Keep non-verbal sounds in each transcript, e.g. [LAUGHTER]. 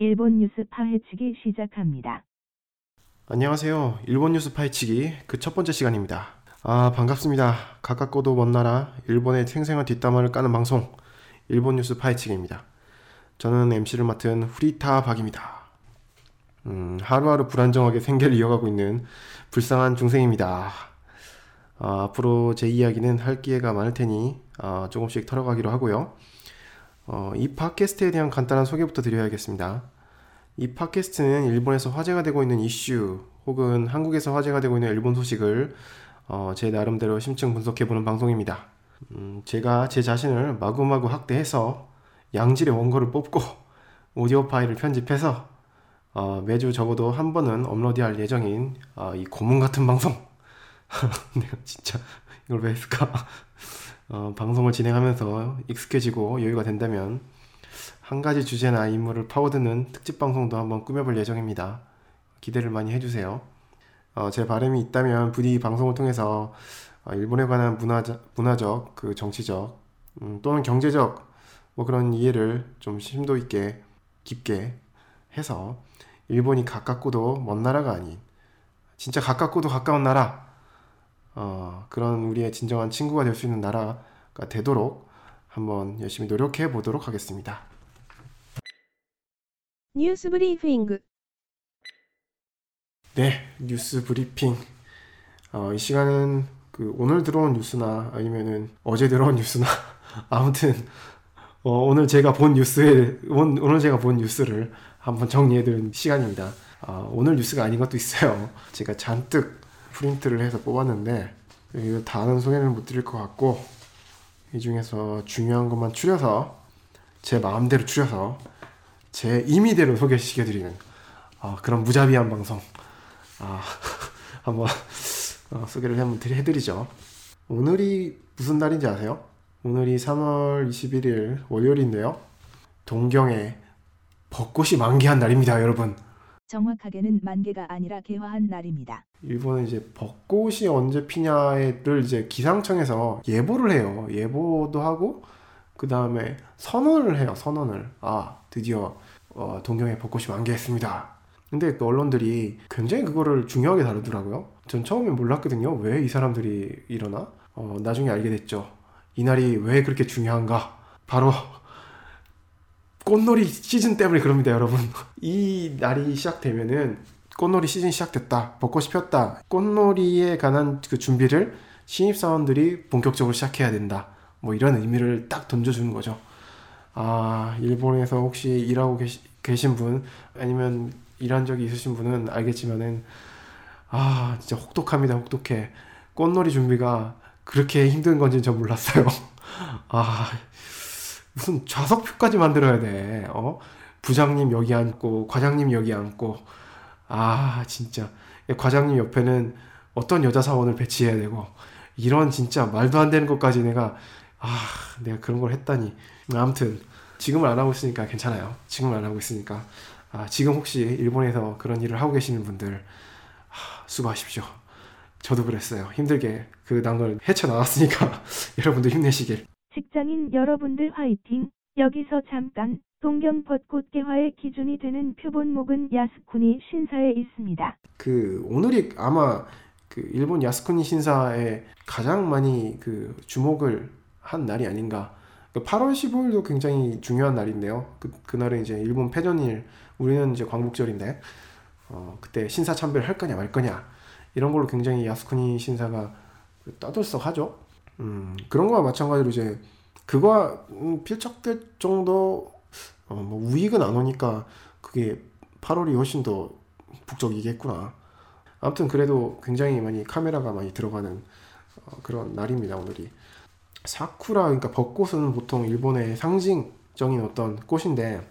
일본 뉴스 파헤치기 시작합니다. 안녕하세요. 일본 뉴스 파헤치기 그 첫 번째 시간입니다. 아 반갑습니다. 가깝고도 먼 나라 일본의 생생한 뒷담화를 까는 방송 일본 뉴스 파헤치기입니다. 저는 MC를 맡은 후리타 박입니다. 음, 하루하루 불안정하게 생계를 이어가고 있는 불쌍한 중생입니다. 아, 앞으로 제 이야기는 할 기회가 많을 테니 아, 조금씩 털어가기로 하고요. 어, 이 팟캐스트에 대한 간단한 소개부터 드려야겠습니다. 이 팟캐스트는 일본에서 화제가 되고 있는 이슈 혹은 한국에서 화제가 되고 있는 일본 소식을 어, 제 나름대로 심층 분석해보는 방송입니다. 음, 제가 제 자신을 마구마구 확대해서 양질의 원고를 뽑고 [LAUGHS] 오디오 파일을 편집해서 어, 매주 적어도 한 번은 업로드할 예정인 어, 이 고문 같은 방송. 내가 [LAUGHS] 진짜 이걸 왜 했을까? 어, 방송을 진행하면서 익숙해지고 여유가 된다면 한 가지 주제나 인물을 파고드는 특집 방송도 한번 꾸며볼 예정입니다. 기대를 많이 해주세요. 어, 제 바람이 있다면 부디 이 방송을 통해서 어, 일본에 관한 문화적, 문화적 그 정치적 음, 또는 경제적 뭐 그런 이해를 좀 심도 있게 깊게 해서 일본이 가깝고도 먼 나라가 아닌 진짜 가깝고도 가까운 나라 어, 그런 우리의 진정한 친구가 될 수 있는 나라가 되도록 한번 열심히 노력해 보도록 하겠습니다. 뉴스 브리핑 네, 뉴스 브리핑. 어, 이 시간은 그 오늘 들어온 뉴스나 아니면은 어제 들어온 뉴스나 [LAUGHS] 아무튼 어, 오늘 제가 본 뉴스에 온, 오늘 제가 본 뉴스를 한번 정리해드린 시간입니다. 어, 오늘 뉴스가 아닌 것도 있어요. 제가 잔뜩 프린트를 해서 뽑았는데 이거 다는 소개는 못 드릴 것 같고 이 중에서 중요한 것만 추려서 제 마음대로 추려서 제 임의대로 소개시켜드리는 어, 그런 무자비한 방송 아, [LAUGHS] 한번 어, 소개를 한번 해드리죠. 오늘이 무슨 날인지 아세요? 오늘이 3월 21일 월요일인데요. 동경에 벚꽃이 만개한 날입니다, 여러분. 정확하게는 만개가 아니라 개화한 날입니다. 일본은 이제 벚꽃이 언제 피냐를 이제 기상청에서 예보를 해요. 예보도 하고 그 다음에 선언을 해요. 선언을 아 드디어 어, 동경에 벚꽃이 만개했습니다. 근데 또 언론들이 굉장히 그거를 중요하게 다루더라고요. 전 처음에 몰랐거든요. 왜 이 사람들이 일어나? 어, 나중에 알게 됐죠. 이날이 왜 그렇게 중요한가? 바로 꽃놀이 시즌 때문에 그럽니다, 여러분. [LAUGHS] 이 날이 시작되면은 꽃놀이 시즌 시작됐다. 벚꽃이 폈다. 꽃놀이에 관한 그 준비를 신입사원들이 본격적으로 시작해야 된다. 뭐 이런 의미를 딱 던져주는 거죠. 아, 일본에서 혹시 일하고 계시, 계신 분, 아니면 일한 적이 있으신 분은 알겠지만은, 아, 진짜 혹독합니다, 혹독해. 꽃놀이 준비가 그렇게 힘든 건지는 전 몰랐어요. [LAUGHS] 아, 무슨 좌석표까지 만들어야 돼. 어? 부장님 여기 앉고, 과장님 여기 앉고, 아, 진짜. 과장님 옆에는 어떤 여자 사원을 배치해야 되고, 이런 진짜 말도 안 되는 것까지 내가, 아, 내가 그런 걸 했다니. 아무튼, 지금은 안 하고 있으니까 괜찮아요. 지금은 안 하고 있으니까. 아, 지금 혹시 일본에서 그런 일을 하고 계시는 분들, 아, 수고하십시오. 저도 그랬어요. 힘들게 그 난 걸 헤쳐나왔으니까 [LAUGHS] 여러분도 힘내시길. 직장인 여러분들 화이팅! 여기서 잠깐 동경 벚꽃 개화의 기준이 되는 표본목은 야스쿠니 신사에 있습니다. 그 오늘이 아마 그 일본 야스쿠니 신사에 가장 많이 그 주목을 한 날이 아닌가. 8월 15일도 굉장히 중요한 날인데요. 그, 그날은 이제 일본 패전일, 우리는 이제 광복절인데, 어, 그때 신사 참배를 할 거냐 말 거냐, 이런 걸로 굉장히 야스쿠니 신사가 떠들썩하죠. 음, 그런 거와 마찬가지로 이제 그거와 음, 필적될 정도 어, 뭐 우익은 안 오니까 그게 8월이 훨씬 더 북적이겠구나. 아무튼 그래도 굉장히 많이 카메라가 많이 들어가는 어, 그런 날입니다 오늘이. 사쿠라 그러니까 벚꽃은 보통 일본의 상징적인 어떤 꽃인데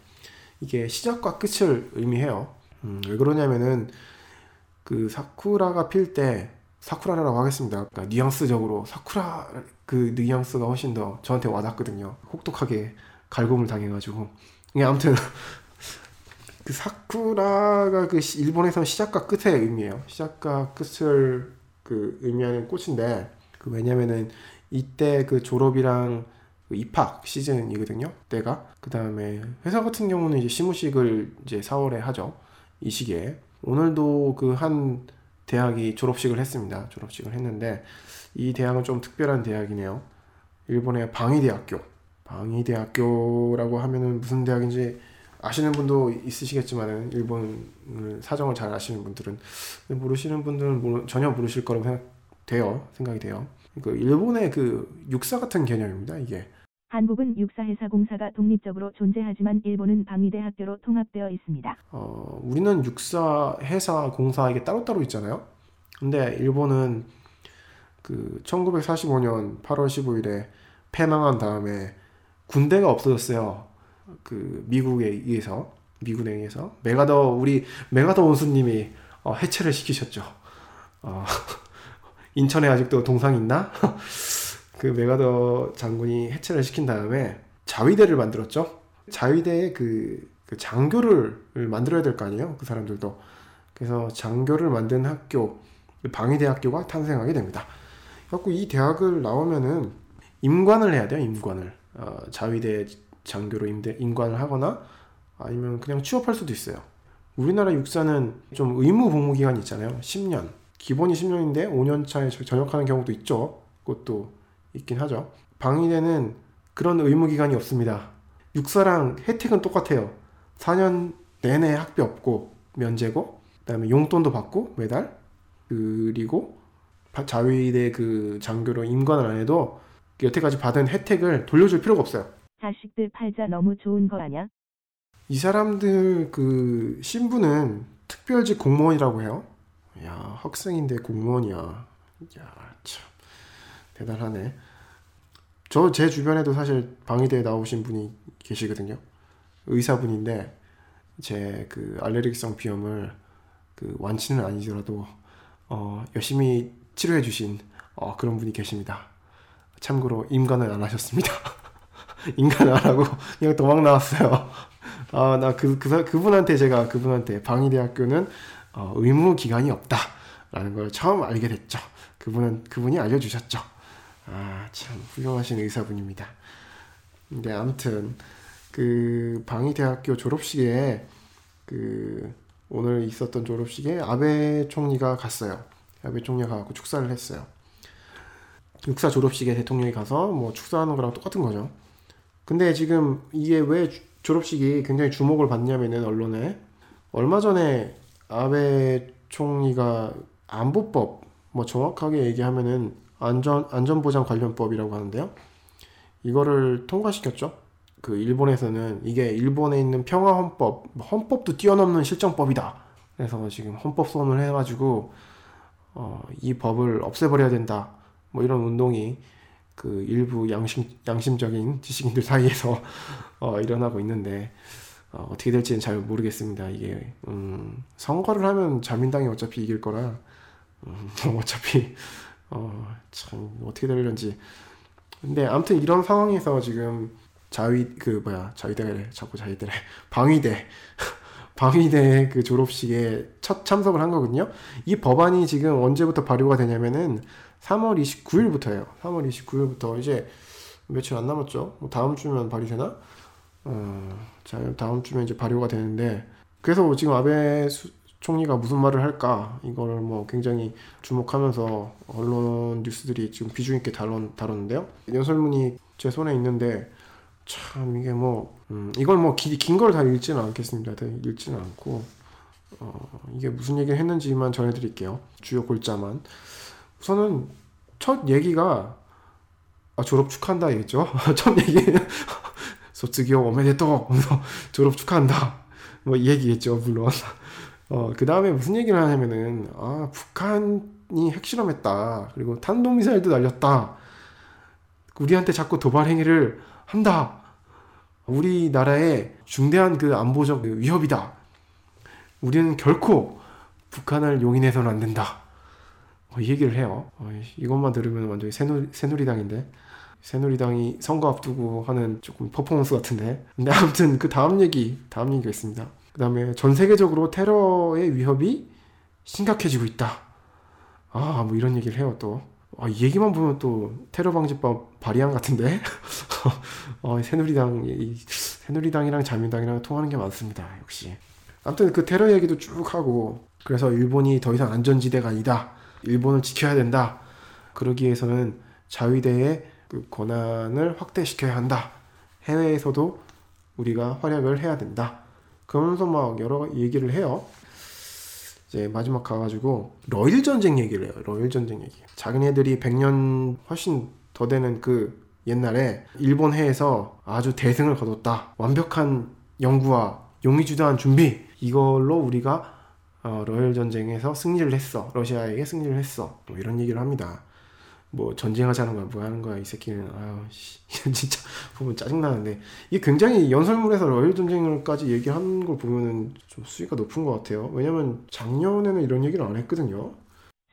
이게 시작과 끝을 의미해요. 음, 왜 그러냐면은 그 사쿠라가 필 때 사쿠라라고 하겠습니다. 그러니까 뉘앙스적으로 사쿠라 그 뉘앙스가 훨씬 더 저한테 와닿거든요. 혹독하게 갈굼을 당해가지고. 이게 아무튼 [LAUGHS] 그 사쿠라가 그 일본에서 시작과 끝의 의미예요. 시작과 끝을 그 의미하는 꽃인데 그 왜냐면은 이때 그 졸업이랑 그 입학 시즌이거든요. 때가. 그 다음에 회사 같은 경우는 이제 시무식을 이제 4월에 하죠. 이 시기에. 오늘도 그한 대학이 졸업식을 했습니다. 졸업식을 했는데 이 대학은 좀 특별한 대학이네요. 일본의 방위대학교. 방위대학교라고 하면은 무슨 대학인지 아시는 분도 있으시겠지만은 일본 사정을 잘 아시는 분들은 모르시는 분들은 모르, 전혀 모르실 거라고 생각 돼요. 생각이 돼요. 그 일본의 그 육사 같은 개념입니다. 이게 한국은 육사회사공사가 독립적으로 존재하지만 일본은 방위대 학교로 통합되어 있습니다. 어, 우리는 육사 회사 공사 이게 따로따로 있잖아요. 근데 일본은 그 1945년 8월 15일에 패망한 다음에 군대가 없어졌어요. 그 미국에 의해서 미군에 의해서 메가더 우리 메가더 원수님이 어, 해체를 시키셨죠. 어, [LAUGHS] 인천에 아직도 동상 있나? [LAUGHS] 그 메가더 장군이 해체를 시킨 다음에 자위대를 만들었죠. 자위대의 그, 그 장교를 만들어야 될 거 아니에요. 그 사람들도. 그래서 장교를 만든 학교 방위대학교가 탄생하게 됩니다. 그래갖고 이 대학을 나오면은 임관을 해야 돼요. 임관을 어, 자위대 장교로 임대, 임관을 하거나 아니면 그냥 취업할 수도 있어요. 우리나라 육사는 좀 의무 복무 기간이 있잖아요. 10년. 기본이 10년인데 5년 차에 전역하는 경우도 있죠. 그것도 있긴 하죠. 방위대는 그런 의무 기간이 없습니다. 육사랑 혜택은 똑같아요. 4년 내내 학비 없고 면제고 그다음에 용돈도 받고 매달 그리고 자위대 그 장교로 임관을 안 해도 여태까지 받은 혜택을 돌려줄 필요가 없어요. 자식들 팔자 너무 좋은 거 아냐? 이 사람들 그 신분은 특별직 공무원이라고 해요. 야 학생인데 공무원이야. 야 참 대단하네. 저 제 주변에도 사실 방위대에 나오신 분이 계시거든요. 의사분인데 제 그 알레르기성 비염을 그 완치는 아니더라도 어, 열심히 치료해 주신 어, 그런 분이 계십니다. 참고로 임관을 안 하셨습니다. [LAUGHS] 인간 안 하고 그냥 도망 나왔어요. 아, 나 그, 그, 그분한테 제가 그분한테 방위대학교는 어, 의무 기간이 없다라는 걸 처음 알게 됐죠. 그분은 그분이 알려주셨죠. 아, 참 훌륭하신 의사분입니다. 근데 아무튼 그 방위대학교 졸업식에 그 오늘 있었던 졸업식에 아베 총리가 갔어요. 아베 총리가 가고 축사를 했어요. 육사 졸업식에 대통령이 가서 뭐 축사하는 거랑 똑같은 거죠. 근데 지금 이게 왜 졸업식이 굉장히 주목을 받냐면은 언론에 얼마 전에 아베 총리가 안보법 뭐 정확하게 얘기하면은 안전 안전보장 관련법이라고 하는데요. 이거를 통과시켰죠. 그 일본에서는 이게 일본에 있는 평화 헌법, 뭐 헌법도 뛰어넘는 실정법이다. 그래서 지금 헌법 소원을 해가지고 어, 이 법을 없애버려야 된다. 뭐 이런 운동이 그 일부 양심 양심적인 지식인들 사이에서 [LAUGHS] 어, 일어나고 있는데 어, 어떻게 될지는 잘 모르겠습니다. 이게 음, 선거를 하면 자민당이 어차피 이길 거라 음, [LAUGHS] 어차피 어, 참 어떻게 되려는지 근데 아무튼 이런 상황에서 지금 자위 그 뭐야 자위대래 자꾸 자위대래 방위대 [LAUGHS] 방위대 그 졸업식에 첫 참석을 한 거거든요. 이 법안이 지금 언제부터 발효가 되냐면은 3월 29일부터예요. 3월 29일부터 이제 며칠 안 남았죠. 뭐 다음 주면 발의되나? 어, 자, 다음 주면 이제 발효가 되는데 그래서 지금 아베 수, 총리가 무슨 말을 할까 이거를 뭐 굉장히 주목하면서 언론 뉴스들이 지금 비중 있게 다뤘, 다뤘는데요. 연설문이 제 손에 있는데 참 이게 뭐 음, 이걸 뭐 긴 걸 다 읽지는 않겠습니다. 다 읽지는 않고 어, 이게 무슨 얘기를 했는지만 전해드릴게요. 주요 골자만. 우선은 첫 얘기가 아, 졸업 축하한다 얘기죠. [LAUGHS] 첫 얘기는 [LAUGHS] 소츠기요 오메데토 졸업 축하한다. 뭐 얘기했죠 물론. 어, 그 다음에 무슨 얘기를 하냐면은 아 북한이 핵실험했다. 그리고 탄도미사일도 날렸다. 우리한테 자꾸 도발 행위를 한다. 우리나라의 중대한 그 안보적 위협이다. 우리는 결코 북한을 용인해서는 안 된다. 어, 이 얘기를 해요. 어, 이것만 들으면 완전히 새누리, 새누리당인데. 새누리당이 선거 앞두고 하는 조금 퍼포먼스 같은데. 근데 아무튼 그 다음 얘기, 다음 얘기가 있습니다. 그 다음에 전 세계적으로 테러의 위협이 심각해지고 있다. 아, 뭐 이런 얘기를 해요, 또. 아, 이 얘기만 보면 또 테러 방지법 발의안 같은데? [LAUGHS] 어, 새누리당 이, 새누리당이랑 자민당이랑 통하는 게 많습니다 역시. 아무튼 그 테러 얘기도 쭉 하고 그래서 일본이 더 이상 안전지대가 아니다. 일본을 지켜야 된다. 그러기 위해서는 자위대의 그 권한을 확대시켜야 한다. 해외에서도 우리가 활약을 해야 된다 그러면서 막 여러 얘기를 해요 이제 마지막 가가지고 러일 전쟁 얘기를 해요. 러일 전쟁 얘기. 자기네들이 100년 훨씬 더 되는 그 옛날에 일본 해에서 아주 대승을 거뒀다. 완벽한 연구와 용의주도한 준비. 이걸로 우리가 어, 러일 전쟁에서 승리를 했어. 러시아에게 승리를 했어. 뭐 이런 얘기를 합니다. 뭐 전쟁하자는 거야 뭐 하는 거야 이 새끼는. 아유 씨. [LAUGHS] 진짜 보면 짜증나는데. 이게 굉장히 연설문에서 러일 전쟁을까지 얘기하는 걸 보면은 좀 수위가 높은 것 같아요. 왜냐면 작년에는 이런 얘기를 안 했거든요.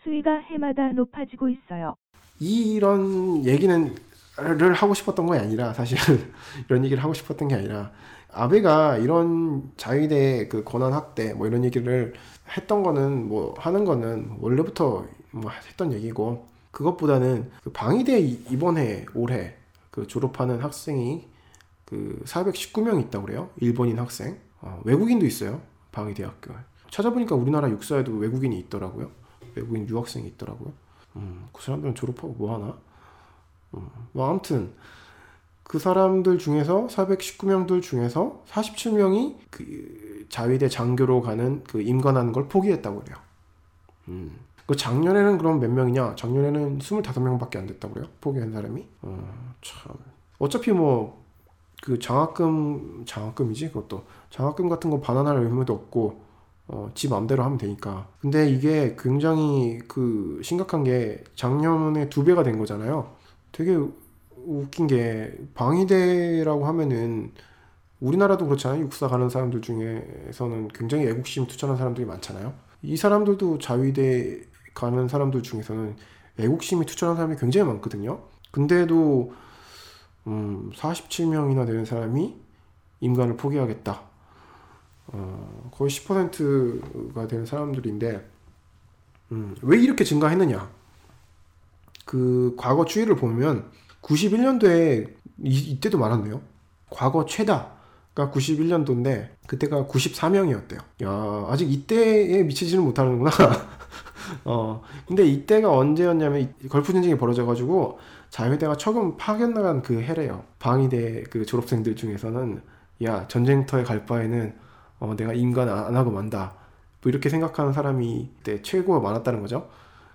수위가 해마다 높아지고 있어요. 이런 얘기는 를 하고 싶었던 게 아니라 사실 [LAUGHS] 이런 얘기를 하고 싶었던 게 아니라 아베가 이런 자위대 그 권한 확대 뭐 이런 얘기를 했던 거는 뭐 하는 거는 원래부터 뭐 했던 얘기고 그것보다는 그 방위대 이번 해 올해 그 졸업하는 학생이 그 419명 있다고 그래요. 일본인 학생. 어, 외국인도 있어요. 방위대학교. 찾아보니까 우리나라 육사에도 외국인이 있더라고요. 외국인 유학생이 있더라고요. 음, 그 사람들은 졸업하고 뭐 하나? 음, 뭐 아무튼 그 사람들 중에서 419명들 중에서 47명이 그 자위대 장교로 가는 그 임관하는 걸 포기했다고 그래요. 음. 그 작년에는 그럼 몇 명이냐? 작년에는 25명밖에 안 됐다고 그래요. 포기한 사람이. 어, 참. 어차피 뭐 그 장학금 장학금이지 그것도 장학금 같은 거 반환할 의무도 없고 어, 지 맘대로 하면 되니까. 근데 이게 굉장히 그 심각한 게 작년에 두 배가 된 거잖아요. 되게 웃긴 게 방위대라고 하면은 우리나라도 그렇잖아요. 육사 가는 사람들 중에서는 굉장히 애국심 투철한 사람들이 많잖아요. 이 사람들도 자위대 가는 사람들 중에서는 애국심이 투철한 사람이 굉장히 많거든요. 근데도 음, 47명이나 되는 사람이 인간을 포기하겠다. 어, 거의 10%가 되는 사람들인데 음, 왜 이렇게 증가했느냐? 그 과거 추이를 보면 91년도에 이, 이때도 많았네요. 과거 최다가 91년도인데 그때가 94명이었대요. 야 아직 이때에 미치지는 못하는구나. [LAUGHS] 어, 근데 이때가 언제였냐면 걸프 전쟁이 벌어져가지고 자유대가 처음 파견 나간 그 해래요. 방위대 그 졸업생들 중에서는 야 전쟁터에 갈 바에는 어, 내가 인간 안 하고 만다. 뭐 이렇게 생각하는 사람이 그때 최고가 많았다는 거죠.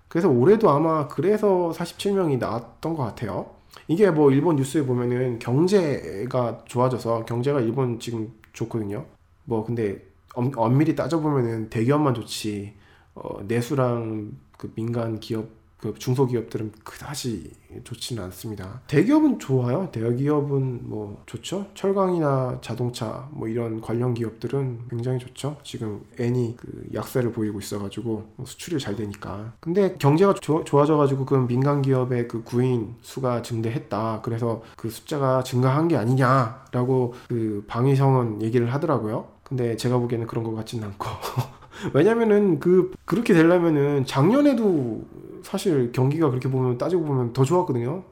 그래서 올해도 아마 그래서 47명이 나왔던 것 같아요. 이게 뭐 일본 뉴스에 보면은 경제가 좋아져서 경제가 일본 지금 좋거든요. 뭐 근데 엄, 엄밀히 따져보면은 대기업만 좋지 어, 내수랑 그 민간 기업 그 중소기업들은 그다지 좋지는 않습니다. 대기업은 좋아요. 대기업은 뭐 좋죠. 철강이나 자동차 뭐 이런 관련 기업들은 굉장히 좋죠. 지금 N이 그 약세를 보이고 있어가지고 수출이 잘 되니까. 근데 경제가 조, 좋아져가지고 그 민간 기업의 그 구인 수가 증대했다. 그래서 그 숫자가 증가한 게 아니냐라고 그 방위성은 얘기를 하더라고요. 근데 제가 보기에는 그런 것 같지는 않고. [LAUGHS] 왜냐면은 그 그렇게 되려면은 작년에도 사실 경기가 그렇게 보면 따지고 보면 더 좋았거든요.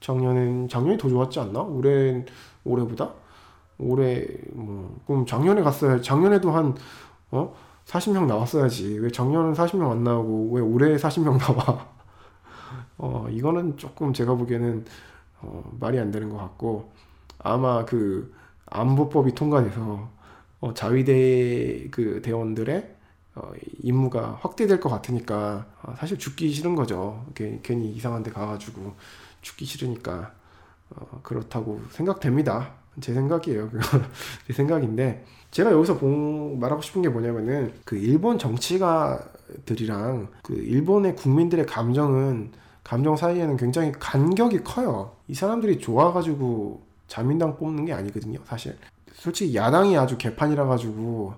작년엔 작년이 더 좋았지 않나? 올해 올해보다 올해 뭐 그럼 작년에 갔어야 작년에도 한 어? 40명 나왔어야지. 왜 작년은 40명 안 나오고 왜 올해 40명 나와? [LAUGHS] 어, 이거는 조금 제가 보기에는 어, 말이 안 되는 것 같고 아마 그 안보법이 통과돼서 어, 자위대 그 대원들의 어, 임무가 확대될 것 같으니까 어, 사실 죽기 싫은 거죠. 괜히 이상한 데 가가지고 죽기 싫으니까 어, 그렇다고 생각됩니다. 제 생각이에요. [LAUGHS] 제 생각인데 제가 여기서 본, 말하고 싶은 게 뭐냐면은 그 일본 정치가들이랑 그 일본의 국민들의 감정은 감정 사이에는 굉장히 간격이 커요. 이 사람들이 좋아가지고 자민당 뽑는 게 아니거든요. 사실 솔직히 야당이 아주 개판이라 가지고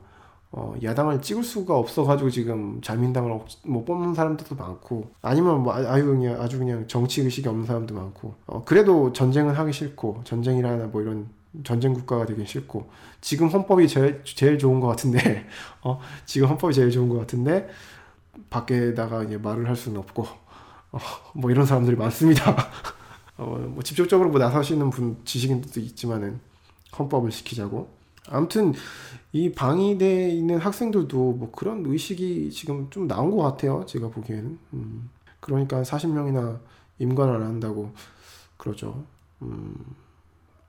어, 야당을 찍을 수가 없어가지고 지금 자민당을 뭐 뽑는 사람들도 많고 아니면 뭐 아, 아유 그냥 아주 그냥 정치 의식이 없는 사람도 많고 어, 그래도 전쟁은 하기 싫고 전쟁이라나 뭐 이런 전쟁 국가가 되기 싫고 지금 헌법이 제일, 제일 좋은 것 같은데 [LAUGHS] 어, 지금 헌법이 제일 좋은 것 같은데 밖에다가 이제 말을 할 수는 없고 어, 뭐 이런 사람들이 많습니다. [LAUGHS] 어, 뭐 직접적으로 뭐 나서시는 분 지식인들도 있지만은 헌법을 지키자고. 아무튼 이 방위대에 있는 학생들도 뭐 그런 의식이 지금 좀 나온 것 같아요. 제가 보기에는. 음, 그러니까 40명이나 임관을 안 한다고 그러죠. 음,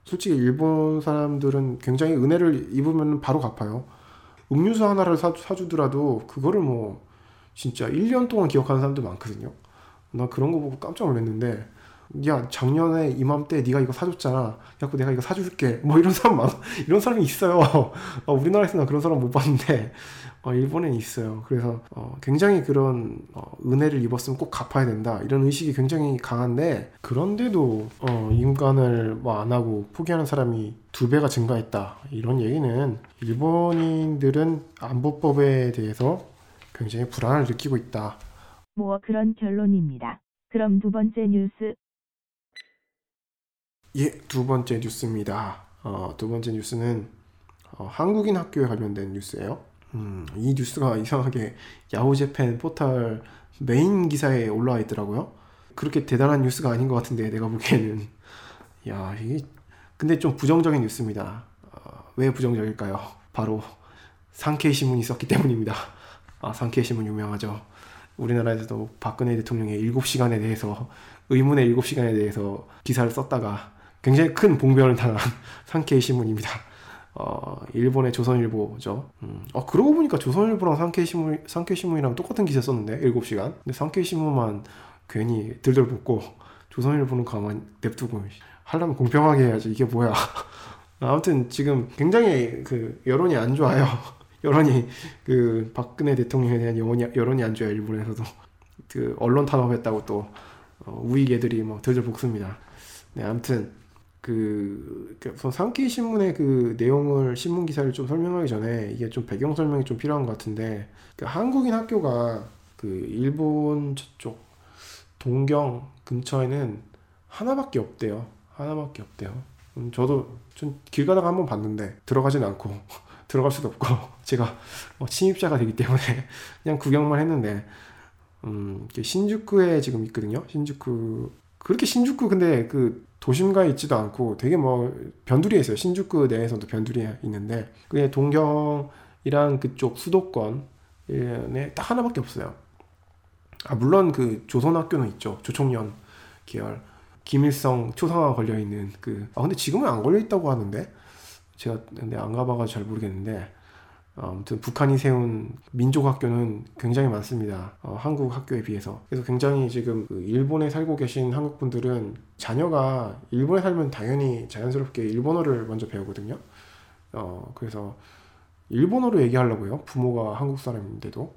솔직히 일본 사람들은 굉장히 은혜를 입으면 바로 갚아요. 음료수 하나를 사, 사주더라도 그거를 뭐 진짜 1년 동안 기억하는 사람도 많거든요. 나 그런 거 보고 깜짝 놀랐는데 야 작년에 이맘때 네가 이거 사줬잖아. 야고 내가 이거 사줄게. 뭐 이런 사람 많 [LAUGHS] 이런 사람이 있어요. 어, 우리나라에서는 그런 사람 못 봤는데 어, 일본엔 있어요. 그래서 어, 굉장히 그런 어, 은혜를 입었으면 꼭 갚아야 된다 이런 의식이 굉장히 강한데 그런데도 어, 임관을 뭐 안 하고 포기하는 사람이 두 배가 증가했다 이런 얘기는 일본인들은 안보법에 대해서 굉장히 불안을 느끼고 있다. 뭐 그런 결론입니다. 그럼 두 번째 뉴스 예, 두 번째 뉴스입니다. 어, 두 번째 뉴스는 어, 한국인 학교에 관련된 뉴스예요. 음, 이 뉴스가 이상하게 야후재팬 포털 메인 기사에 올라와 있더라고요. 그렇게 대단한 뉴스가 아닌 것 같은데 내가 보기에는 [LAUGHS] 야 이게 근데 좀 부정적인 뉴스입니다. 어, 왜 부정적일까요? 바로 상케이 신문이 썼기 때문입니다. [LAUGHS] 아 상케이 신문 유명하죠. 우리나라에서도 박근혜 대통령의 7시간에 대해서 의문의 7시간에 대해서 기사를 썼다가 굉장히 큰 봉변을 당한 [LAUGHS] 상케이 신문입니다. 어, 일본의 조선일보죠. 음. 어, 그러고 보니까 조선일보랑 상케이 신문, 상케이 신문이랑 똑같은 기사 썼는데 7시간. 근데 상케이 신문만 괜히 들들 볶고 조선일보는 가만 냅두고 하려면 공평하게 해야지. 이게 뭐야? [LAUGHS] 아무튼 지금 굉장히 그 여론이 안 좋아요. [LAUGHS] 여론이 그 박근혜 대통령에 대한 여론이, 여론이 안 좋아요. 일본에서도 그 언론 탄압했다고 또 어, 우익 애들이 뭐 들들 볶습니다. 네, 아무튼 그, 그 상케이 신문의 그 내용을 신문 기사를 좀 설명하기 전에 이게 좀 배경 설명이 좀 필요한 것 같은데 그 한국인 학교가 그 일본 저쪽 동경 근처에는 하나밖에 없대요. 하나밖에 없대요. 음, 저도 좀 길 가다가 한번 봤는데 들어가진 않고 [LAUGHS] 들어갈 수도 없고 [LAUGHS] 제가 뭐 침입자가 되기 때문에 [LAUGHS] 그냥 구경만 했는데 음, 신주쿠에 지금 있거든요. 신주쿠 그렇게 신주쿠 근데 그 도심가에 있지도 않고 되게 뭐 변두리에 있어요. 신주쿠 내에서도 변두리에 있는데 그게 동경이랑 그쪽 수도권에 딱 하나밖에 없어요. 아 물론 그 조선학교는 있죠. 조총련 계열 김일성 초상화 걸려 있는 그 아 근데 지금은 안 걸려 있다고 하는데 제가 근데 안 가봐가 잘 모르겠는데 어, 아무튼 북한이 세운 민족 학교는 굉장히 많습니다. 어, 한국 학교에 비해서. 그래서 굉장히 지금 그 일본에 살고 계신 한국 분들은 자녀가 일본에 살면 당연히 자연스럽게 일본어를 먼저 배우거든요. 어, 그래서 일본어로 얘기하려고요. 부모가 한국 사람인데도.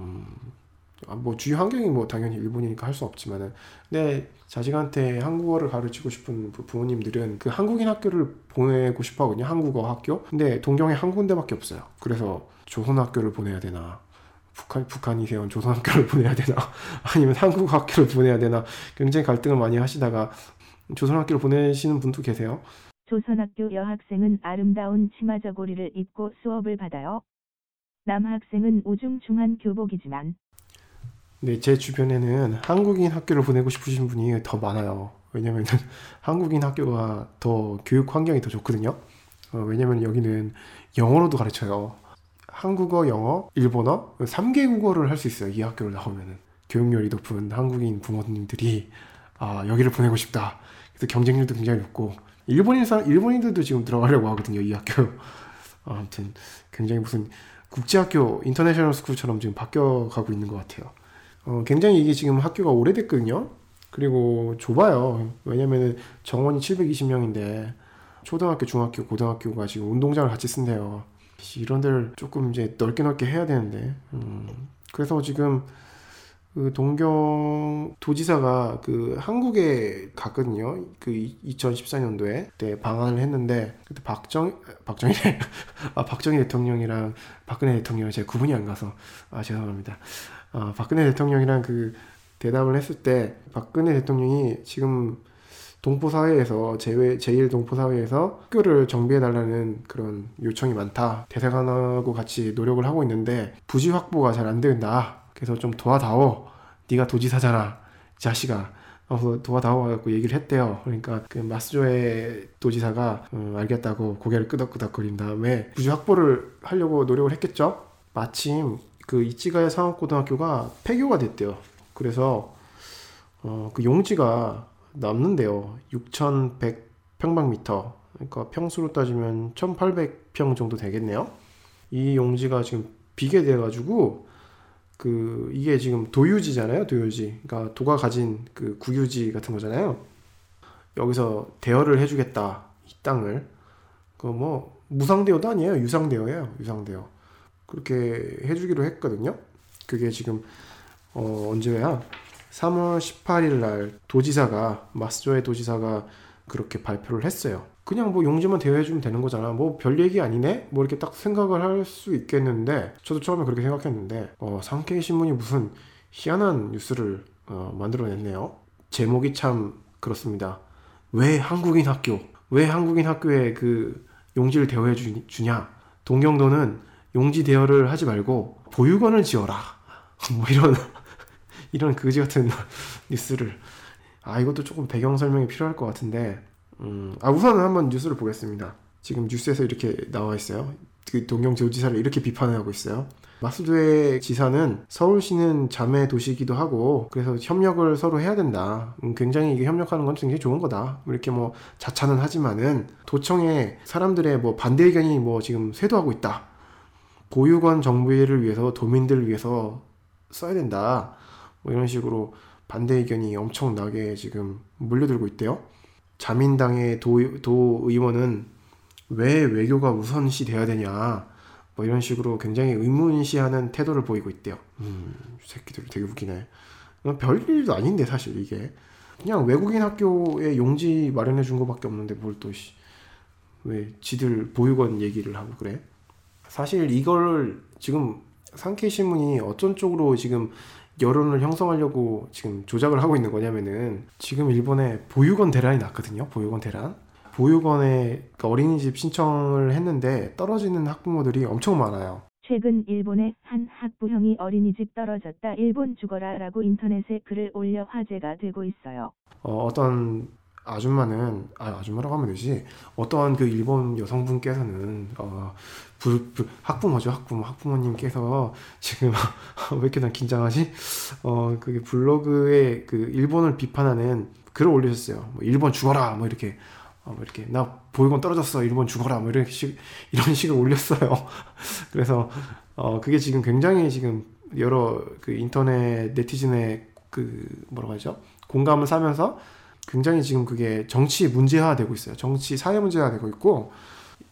음, 아, 뭐 주위 환경이 뭐 당연히 일본이니까 할 수 없지만은. 근데 자식한테 한국어를 가르치고 싶은 부모님들은 그 한국인 학교를 보내고 싶어 하거든요 한국어 학교. 근데 동경에 한 군데밖에 없어요. 그래서 조선 학교를 보내야 되나 북한, 북한이 세운 조선 학교를 [LAUGHS] 보내야 되나 아니면 한국 학교를 보내야 되나 굉장히 갈등을 많이 하시다가 조선 학교를 보내시는 분도 계세요. 조선학교 여학생은 아름다운 치마 저고리를 입고 수업을 받아요. 남학생은 우중충한 교복이지만 네, 제 주변에는 한국인 학교를 보내고 싶으신 분이 더 많아요. 왜냐면 [LAUGHS] 한국인 학교가 더 교육 환경이 더 좋거든요. 어, 왜냐면 여기는 영어로도 가르쳐요. 한국어, 영어, 일본어 3개 국어를 할 수 있어요. 이 학교를 나오면은 교육열이 높은 한국인 부모님들이 아 여기를 보내고 싶다. 그래서 경쟁률도 굉장히 높고 일본인 사람 일본인들도 지금 들어가려고 하거든요. 이 학교. 아무튼 굉장히 무슨 국제학교 international school처럼 지금 바뀌어 가고 있는 것 같아요. 어, 굉장히 이게 지금 학교가 오래됐거든요. 그리고 좁아요. 왜냐면은 정원이 720명인데 초등학교, 중학교, 고등학교가 지금 운동장을 같이 쓴대요. 이런 데를 조금 이제 넓게 넓게 해야 되는데. 음, 그래서 지금 그 동경 도지사가 그 한국에 갔거든요. 그 2014년도에 그때 방한을 했는데 그때 박정 박정희 [LAUGHS] 아 박정희 대통령이랑 박근혜 대통령 제가 구분이 안 가서 아 죄송합니다. 아 박근혜 대통령이랑 그 대담을 했을 때 박근혜 대통령이 지금 동포 사회에서 제외 제1 동포 사회에서 학교를 정비해 달라는 그런 요청이 많다. 대사관하고 같이 노력을 하고 있는데 부지 확보가 잘 안 된다. 그래서 좀 도와다오. 네가 도지사잖아. 자식아 어, 도와다오고 얘기를 했대요. 그러니까 그 마스조의 도지사가 음, 알겠다고 고개를 끄덕끄덕거린 다음에 구조 확보를 하려고 노력을 했겠죠. 마침 그 이치가야 상업고등학교가 폐교가 됐대요. 그래서 어, 그 용지가 남는데요. 6,100평방미터. 그러니까 평수로 따지면 1,800평 정도 되겠네요. 이 용지가 지금 비게 돼가지고 그 이게 지금 도유지잖아요, 도유지. 그러니까 도가 가진 그 국유지 같은 거잖아요. 여기서 대여를 해주겠다 이 땅을 그 뭐 무상 대여도 아니에요, 유상 대여예요, 유상 대여. 그렇게 해주기로 했거든요. 그게 지금 어 언제야? 3월 18일 날 도지사가 마스조의 도지사가 그렇게 발표를 했어요. 그냥 뭐 용지만 대여해주면 되는 거잖아. 뭐 별 얘기 아니네? 뭐 이렇게 딱 생각을 할 수 있겠는데, 저도 처음에 그렇게 생각했는데, 어, 상케이 신문이 무슨 희한한 뉴스를 어, 만들어냈네요. 제목이 참 그렇습니다. 왜 한국인 학교, 왜 한국인 학교에 그 용지를 대여해 주, 냐 동경도는 용지 대여를 하지 말고 보육원을 지어라. [LAUGHS] 뭐 이런 이런 그지 같은 [LAUGHS] 뉴스를 아 이것도 조금 배경 설명이 필요할 것 같은데 음, 아 우선은 한번 뉴스를 보겠습니다. 지금 뉴스에서 이렇게 나와 있어요. 그 동경제도지사를 이렇게 비판을 하고 있어요. 마수도의 지사는 서울시는 자매 도시이기도 하고 그래서 협력을 서로 해야 된다. 음, 굉장히 이게 협력하는 건 굉장히 좋은 거다. 이렇게 뭐 자찬은 하지만은 도청에 사람들의 뭐 반대 의견이 뭐 지금 쇄도하고 있다. 보육원 정비를 위해서 도민들을 위해서 써야 된다. 뭐 이런 식으로 반대 의견이 엄청나게 지금 몰려들고 있대요. 자민당의 도, 도 의원은 왜 외교가 우선시 돼야 되냐 뭐 이런 식으로 굉장히 의문시하는 태도를 보이고 있대요. 음, 새끼들 되게 웃기네. 별일도 아닌데 사실 이게 그냥 외국인 학교에 용지 마련해 준 거밖에 없는데 뭘 또 왜 지들 보육원 얘기를 하고 그래? 사실 이걸 지금 상케이 신문이 어떤 쪽으로 지금 여론을 형성하려고 지금 조작을 하고 있는 거냐면은 지금 일본에 보육원 대란이 났거든요. 보육원 대란. 보육원에 그러니까 어린이집 신청을 했는데 떨어지는 학부모들이 엄청 많아요. 최근 일본의 한 학부형이 어린이집 떨어졌다 일본 죽어라라고 인터넷에 글을 올려 화제가 되고 있어요. 어, 어떤 아줌마는 아 아줌마라고 하면 되지 어떠한 그 일본 여성분께서는 어 불, 불, 학부모죠 학부모. 학부모님께서 지금 [LAUGHS] 왜 이렇게 난 긴장하지? 어 그게 블로그에 그 일본을 비판하는 글을 올리셨어요. 뭐 일본 죽어라 뭐 이렇게. 어, 뭐 이렇게. 나 보육원 떨어졌어 일본 죽어라 뭐 이런 식 이런 [LAUGHS] 식을 올렸어요. [LAUGHS] 그래서 어 그게 지금 굉장히 지금 여러 그 인터넷 네티즌의 그 뭐라고 하죠? 공감을 사면서 굉장히 지금 그게 정치 문제화 되고 있어요. 정치 사회 문제화 되고 있고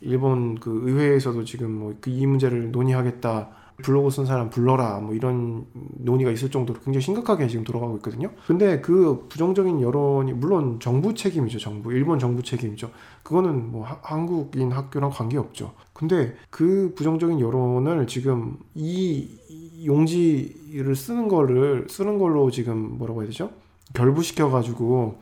일본 그 의회에서도 지금 뭐그이 문제를 논의하겠다. 블로그 쓴 사람 불러라 뭐 이런 논의가 있을 정도로 굉장히 심각하게 지금 돌아가고 있거든요. 근데 그 부정적인 여론이 물론 정부 책임이죠. 정부 일본 정부 책임이죠. 그거는 뭐 하, 한국인 학교랑 관계 없죠. 근데 그 부정적인 여론을 지금 이 용지를 쓰는 거를 쓰는 걸로 지금 뭐라고 해야 되죠? 결부시켜 가지고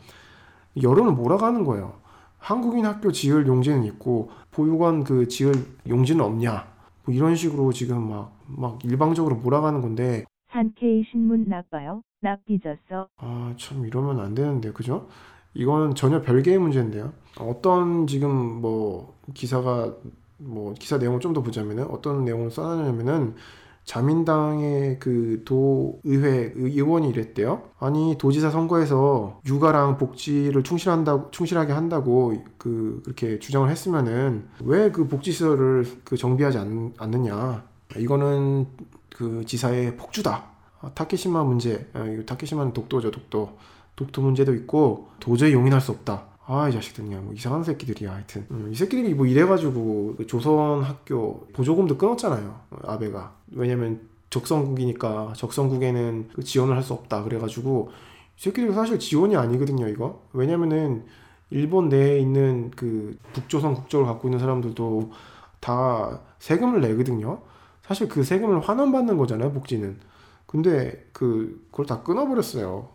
여론을 몰아가는 거예요. 한국인 학교 지을 용지는 있고 보육원 그 지을 용지는 없냐. 뭐 이런 식으로 지금 막, 막 일방적으로 몰아가는 건데. 산케이 신문 나빠요. 나 삐졌어. 아, 참 이러면 안 되는데, 그죠? 이거는 전혀 별개의 문제인데요. 어떤 지금 뭐 기사가 뭐 기사 내용을 좀 더 보자면은 어떤 내용을 써놨냐면은 자민당의 그 도의회 의원이 이랬대요. 아니 도지사 선거에서 육아랑 복지를 충실한다 충실하게 한다고 그 그렇게 주장을 했으면은 왜 그 복지 시설을 그 정비하지 않, 않느냐? 이거는 그 지사의 폭주다. 아, 타케시마 문제, 아, 타케시마는 독도죠 독도. 독도 문제도 있고 도저히 용인할 수 없다. 아, 이 자식들 그냥 뭐 이상한 새끼들이야, 하여튼. 음, 이 새끼들이 뭐 이래가지고 그 조선 학교 보조금도 끊었잖아요, 아베가. 왜냐면 적성국이니까 적성국에는 그 지원을 할 수 없다. 그래가지고 이 새끼들 사실 지원이 아니거든요, 이거. 왜냐면은 일본 내에 있는 그 북조선 국적을 갖고 있는 사람들도 다 세금을 내거든요. 사실 그 세금을 환원받는 거잖아요, 복지는. 근데 그 그걸 다 끊어버렸어요.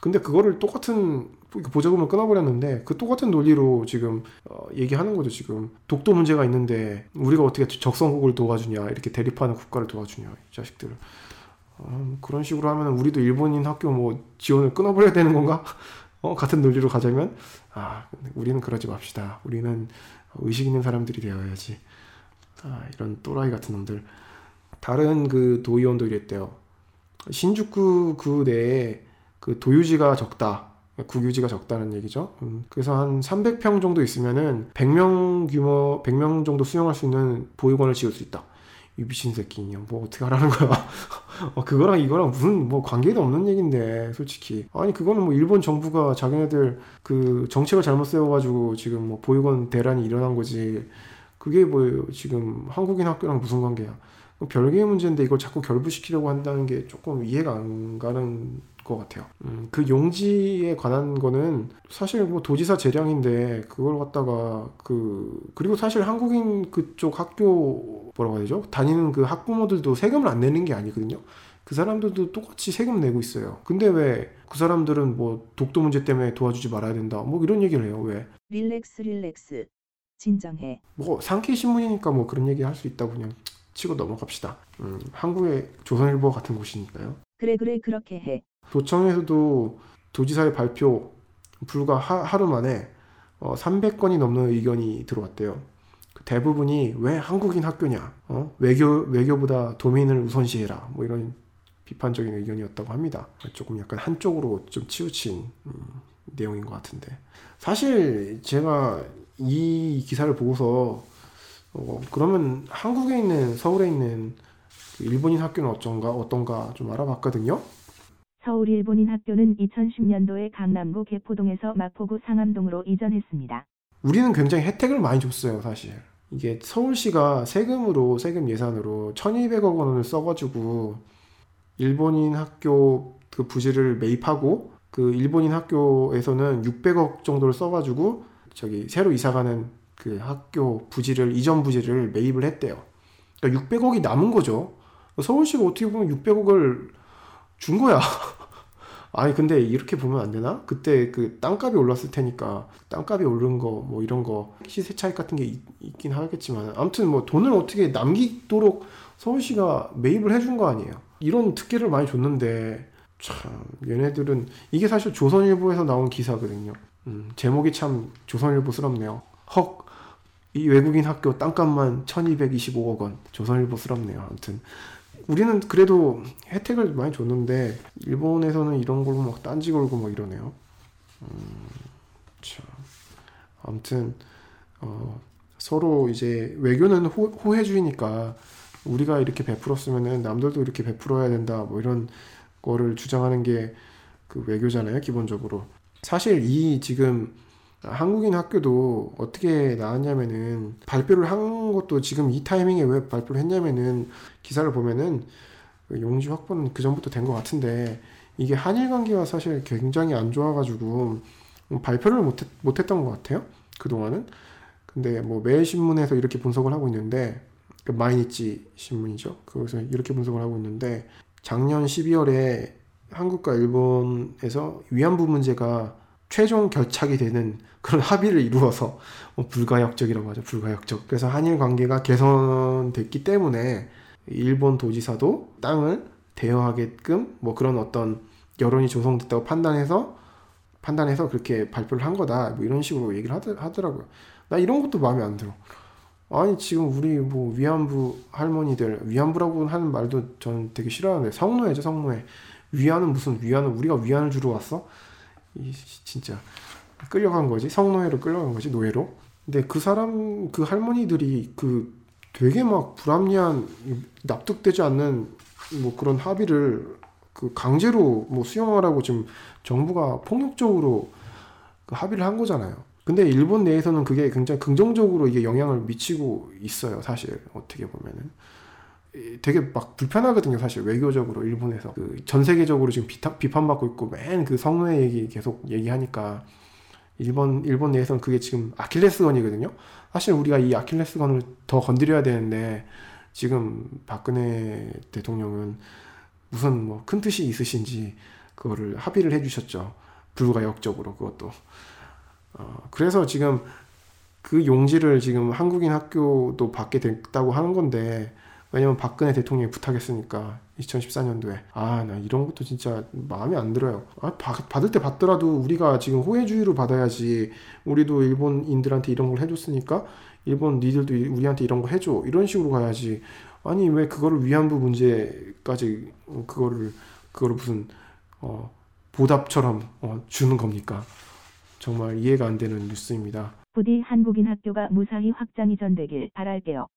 근데 그거를 똑같은 보조금을 끊어버렸는데 그 똑같은 논리로 지금 어, 얘기하는 거죠 지금 독도 문제가 있는데 우리가 어떻게 적성국을 도와주냐 이렇게 대립하는 국가를 도와주냐 이 자식들을 어, 그런 식으로 하면 우리도 일본인 학교 뭐 지원을 끊어버려야 되는 건가? [LAUGHS] 어, 같은 논리로 가자면 아 우리는 그러지 맙시다. 우리는 의식 있는 사람들이 되어야지. 아, 이런 또라이 같은 놈들. 다른 그 도의원도 이랬대요. 신주쿠 그 내에 그 도유지가 적다. 국유지가 적다는 얘기죠. 음, 그래서 한 300평 정도 있으면은 100명 규모, 100명 정도 수용할 수 있는 보육원을 지을 수 있다. 이 미친 새끼 뭐 어떻게 하라는 거야 [LAUGHS] 어, 그거랑 이거랑 무슨 뭐 관계도 없는 얘긴데 솔직히 아니 그거는 뭐 일본 정부가 자기네들 그 정책을 잘못 세워가지고 지금 뭐 보육원 대란이 일어난 거지 그게 뭐 지금 한국인 학교랑 무슨 관계야 별개의 문제인데 이걸 자꾸 결부시키려고 한다는 게 조금 이해가 안 가는 것 같아요. 음, 그 용지에 관한 거는 사실 뭐 도지사 재량인데 그걸 갖다가 그 그리고 사실 한국인 그쪽 학교 뭐라고 해야 되죠? 다니는 그 학부모들도 세금을 안 내는 게 아니거든요. 그 사람들도 똑같이 세금 내고 있어요. 근데 왜 그 사람들은 뭐 독도 문제 때문에 도와주지 말아야 된다. 뭐 이런 얘기를 해요. 왜? 릴렉스 릴렉스. 진정해. 뭐 상케 신문이니까 뭐 그런 얘기 할 수 있다고 그냥 치고 넘어갑시다. 음, 한국의 조선일보 같은 곳이니까요. 그래 그래 그렇게 해. 도청에서도 도지사의 발표 불과 하, 루 만에 어, 300건이 넘는 의견이 들어왔대요. 그 대부분이 왜 한국인 학교냐, 어? 외교 외교보다 도민을 우선시해라, 뭐 이런 비판적인 의견이었다고 합니다. 조금 약간 한쪽으로 좀 치우친 음, 내용인 것 같은데 사실 제가 이 기사를 보고서 어, 그러면 한국에 있는 서울에 있는 그 일본인 학교는 어쩐가 어떤가 좀 알아봤거든요. 서울 일본인 학교는 2010년도에 강남구 개포동에서 마포구 상암동으로 이전했습니다. 우리는 굉장히 혜택을 많이 줬어요, 사실. 이게 서울시가 세금으로 세금 예산으로 1,200억 원을 써가지고 일본인 학교 그 부지를 매입하고 그 일본인 학교에서는 600억 정도를 써가지고 저기 새로 이사가는 그 학교 부지를 이전 부지를 매입을 했대요. 그러니까 600억이 남은 거죠. 서울시가 어떻게 보면 600억을 준 거야. [LAUGHS] 아니 근데 이렇게 보면 안 되나? 그때 그 땅값이 올랐을 테니까 땅값이 오른 거 뭐 이런 거 시세 차익 같은 게 있, 긴 하겠지만 아무튼 뭐 돈을 어떻게 남기도록 서울시가 매입을 해준 거 아니에요. 이런 특혜를 많이 줬는데 참 얘네들은 이게 사실 조선일보에서 나온 기사거든요. 음, 제목이 참 조선일보스럽네요. 헉 이 외국인 학교 땅값만 1225억 원. 조선일보스럽네요. 아무튼. 우리는 그래도 혜택을 많이 줬는데, 일본에서는 이런 걸로 막 딴지 걸고 막 이러네요. 음, 참. 아무튼, 어, 서로 이제 외교는 호, 호혜주의니까 우리가 이렇게 베풀었으면은 남들도 이렇게 베풀어야 된다. 뭐 이런 거를 주장하는 게 그 외교잖아요. 기본적으로. 사실 이 지금 한국인 학교도 어떻게 나왔냐면은 발표를 한 것도 지금 이 타이밍에 왜 발표를 했냐면은 기사를 보면은 그 용지 확보는 그 전부터 된 것 같은데 이게 한일 관계가 사실 굉장히 안 좋아가지고 발표를 못했, 못했던 것 같아요 그동안은. 근데 뭐 매일신문에서 이렇게 분석을 하고 있는데 그 마이니치 신문이죠. 그래서 이렇게 분석을 하고 있는데 작년 12월에 한국과 일본에서 위안부 문제가 최종 결착이 되는 그런 [LAUGHS] 합의를 이루어서 뭐 불가역적이라고 하죠. 불가역적. 그래서 한일 관계가 개선됐기 때문에 일본 도지사도 땅을 대여하게끔 뭐 그런 어떤 여론이 조성됐다고 판단해서 판단해서 그렇게 발표를 한 거다. 뭐 이런 식으로 얘기를 하더라고요. 나 이런 것도 마음에 안 들어. 아니 지금 우리 뭐 위안부 할머니들 위안부라고 하는 말도 저는 되게 싫어하는데 성노예죠 성노예. 위안은 무슨 위안은 우리가 위안을 주러 왔어? 이 진짜 끌려간 거지 성노예로 끌려간 거지 노예로 근데 그 사람 그 할머니들이 그 되게 막 불합리한 납득되지 않는 뭐 그런 합의를 그 강제로 뭐 수용하라고 지금 정부가 폭력적으로 그 합의를 한 거잖아요. 근데 일본 내에서는 그게 굉장히 긍정적으로 이게 영향을 미치고 있어요. 사실 어떻게 보면은 되게 막 불편하거든요. 사실 외교적으로 일본에서 그 전 세계적으로 지금 비타, 비판받고 있고 맨 그 성노예 얘기 계속 얘기하니까 일본 일본 내에서는 그게 지금 아킬레스건이거든요. 사실 우리가 이 아킬레스건을 더 건드려야 되는데 지금 박근혜 대통령은 무슨 뭐 큰 뜻이 있으신지 그거를 합의를 해주셨죠. 불가역적으로 그것도. 어, 그래서 지금 그 용지를 지금 한국인 학교도 받게 됐다고 하는 건데 왜냐면 박근혜 대통령이 부탁했으니까 2014년도에 아 나 이런 것도 진짜 마음에 안 들어요. 아, 받, 받을 때 받더라도 우리가 지금 호혜주의로 받아야지 우리도 일본인들한테 이런 걸 해줬으니까 일본 니들도 우리한테 이런 거 해줘 이런 식으로 가야지 아니 왜 그거를 위안부 문제까지 그거를 그거를 무슨 어, 보답처럼 어, 주는 겁니까? 정말 이해가 안 되는 뉴스입니다. 부디 한국인 학교가 무사히 확장이 전되길 바랄게요.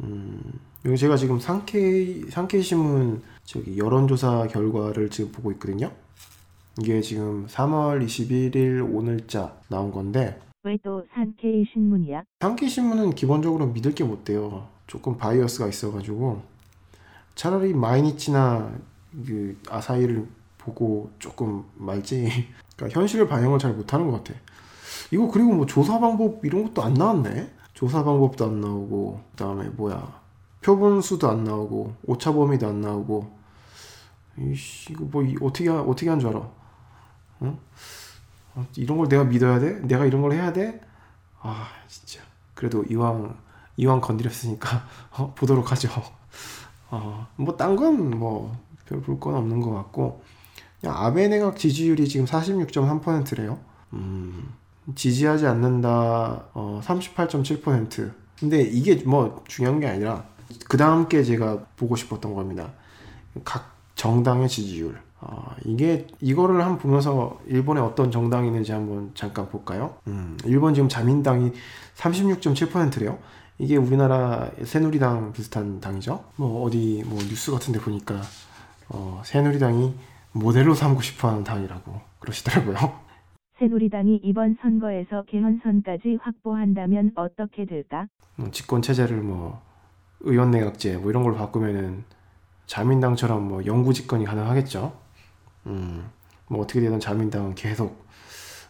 음, 여기 제가 지금 상케이 상케이 신문 저기 여론조사 결과를 지금 보고 있거든요. 이게 지금 3월 21일 오늘자 나온 건데 왜또 산케이 신문이야? 산케이 신문은 기본적으로 믿을 게 못 돼요. 조금 bias가 있어가지고 차라리 마이니치나 그 아사히를 보고 조금 말지. 그러니까 현실을 반영을 잘 못하는 것 같아. 이거 그리고 뭐 조사 방법 이런 것도 안 나왔네. 조사 방법도 안 나오고 그다음에 뭐야 표본수도 안 나오고 오차 범위도 안 나오고 이씨 이거 뭐 이- 어떻게 하- 어떻게 한 줄 알아? 응? 어, 이런 걸 내가 믿어야 돼? 내가 이런 걸 해야 돼? 아 진짜 그래도 이왕 이왕 건드렸으니까 [LAUGHS] 어, 보도록 하죠. 어, 뭐딴 건 뭐 별 볼 건 없는 것 같고 그냥 아베 내각 지지율이 지금 46.3%래요. 음, 지지하지 않는다 어, 38.7%. 근데 이게 뭐 중요한 게 아니라 그 다음 게 제가 보고 싶었던 겁니다. 각 정당의 지지율. 어, 이게 이거를 한번 보면서 일본에 어떤 정당이 있는지 한번 잠깐 볼까요? 음, 일본 지금 자민당이 36.7%래요. 이게 우리나라 새누리당 비슷한 당이죠. 뭐 어디 뭐 뉴스 같은데 보니까 어, 새누리당이 모델로 삼고 싶어하는 당이라고 그러시더라고요. 새누리당이 이번 선거에서 개헌선까지 확보한다면 어떻게 될까? 음, 집권 체제를 뭐 의원 내각제 뭐 이런 걸로 바꾸면은 자민당처럼 뭐 영구 집권이 가능하겠죠. 음, 뭐 어떻게 되든 자민당은 계속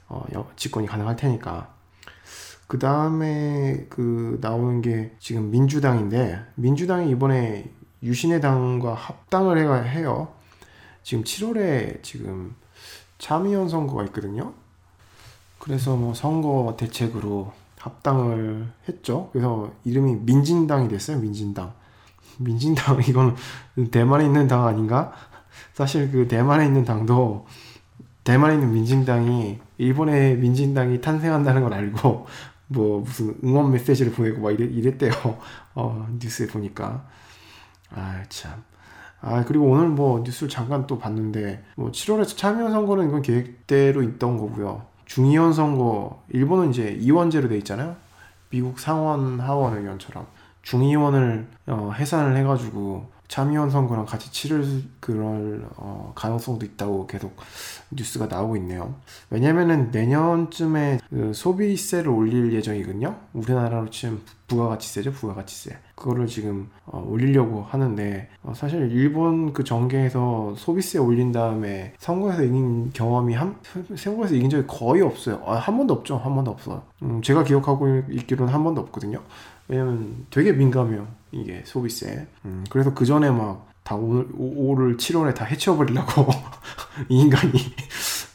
어, 여- 집권이 가능할 테니까. 그 다음에 그 나오는 게 지금 민주당인데 민주당이 이번에 유신의 당과 합당을 해가 해요. 지금 7월에 지금 참의원 선거가 있거든요. 그래서 뭐 선거 대책으로 합당을 했죠. 그래서 이름이 민진당이 됐어요. 민진당. [LAUGHS] 민진당 이거는 대만에 있는 당 아닌가? [LAUGHS] 사실 그 대만에 있는 당도 대만에 있는 민진당이 일본의 민진당이 탄생한다는 걸 알고 [LAUGHS] 뭐 무슨 응원 메시지를 보내고 막 이랬, 이랬대요. 어, 뉴스에 보니까. 아, 참. 아, 그리고 오늘 뭐 뉴스를 잠깐 또 봤는데 뭐 7월에 참여원 선거는 이건 계획대로 있던 거고요. 중의원 선거 일본은 이제 이원제로 돼 있잖아요. 미국 상원 하원 의원처럼 중의원을 어, 해산을 해가지고 참의원 선거랑 같이 치를 그럴 어, 가능성도 있다고 계속 뉴스가 나오고 있네요. 왜냐면은 내년쯤에 그 소비세를 올릴 예정이거든요. 우리나라로 치면 부가가치세죠, 부가가치세. 그거를 지금 어, 올리려고 하는데 어, 사실 일본 그 정계에서 소비세 올린 다음에 선거에서 이긴 경험이 한 선거에서 이긴 적이 거의 없어요. 아, 한 번도 없죠, 한 번도 없어요. 음, 제가 기억하고 있기로는 한 번도 없거든요. 왜냐면 되게 민감해요, 이게 소비세. 음, 그래서 그 전에 막 다 오늘 5를 7월에 다 해치워버리려고 [LAUGHS] 이 인간이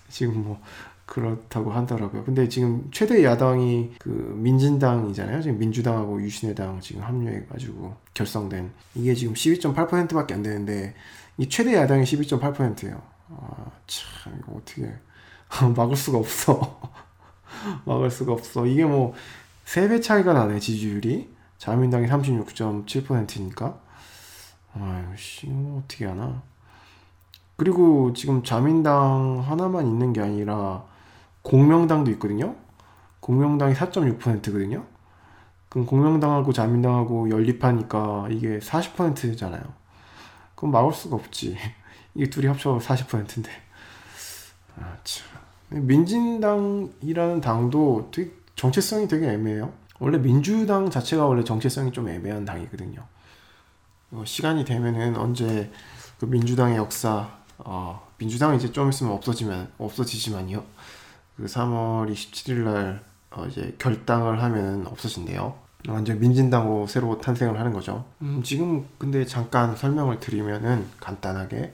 지금 뭐 그렇다고 하더라고요. 근데 지금 최대 야당이 그 민진당이잖아요. 지금 민주당하고 유신의당 지금 합류해가지고 결성된 이게 지금 12.8%밖에 안 되는데 이 최대 야당이 12.8%예요. 아, 참 이거 어떻게 [LAUGHS] 막을 수가 없어. [LAUGHS] 막을 수가 없어. 이게 뭐 3배 차이가 나네 지지율이. 자민당이 36.7%니까. 아유 씨 이거 어떻게 하나. 그리고 지금 자민당 하나만 있는 게 아니라 공명당도 있거든요. 공명당이 4.6%거든요. 그럼 공명당하고 자민당하고 연립하니까 이게 40%잖아요. 그럼 막을 수가 없지. [LAUGHS] 이게 둘이 합쳐 40%인데. 아, 참. 민진당이라는 당도 되게 정체성이 되게 애매해요. 원래 민주당 자체가 원래 정체성이 좀 애매한 당이거든요. 어, 시간이 되면은 언제 그 민주당의 역사, 어, 민주당은 이제 좀 있으면 없어지면 없어지지만요. 그 3월 27일 날 어, 이제 결당을 하면 없어진대요. 완전 민진당으로 새로 탄생을 하는 거죠. 음, 지금 근데 잠깐 설명을 드리면은 간단하게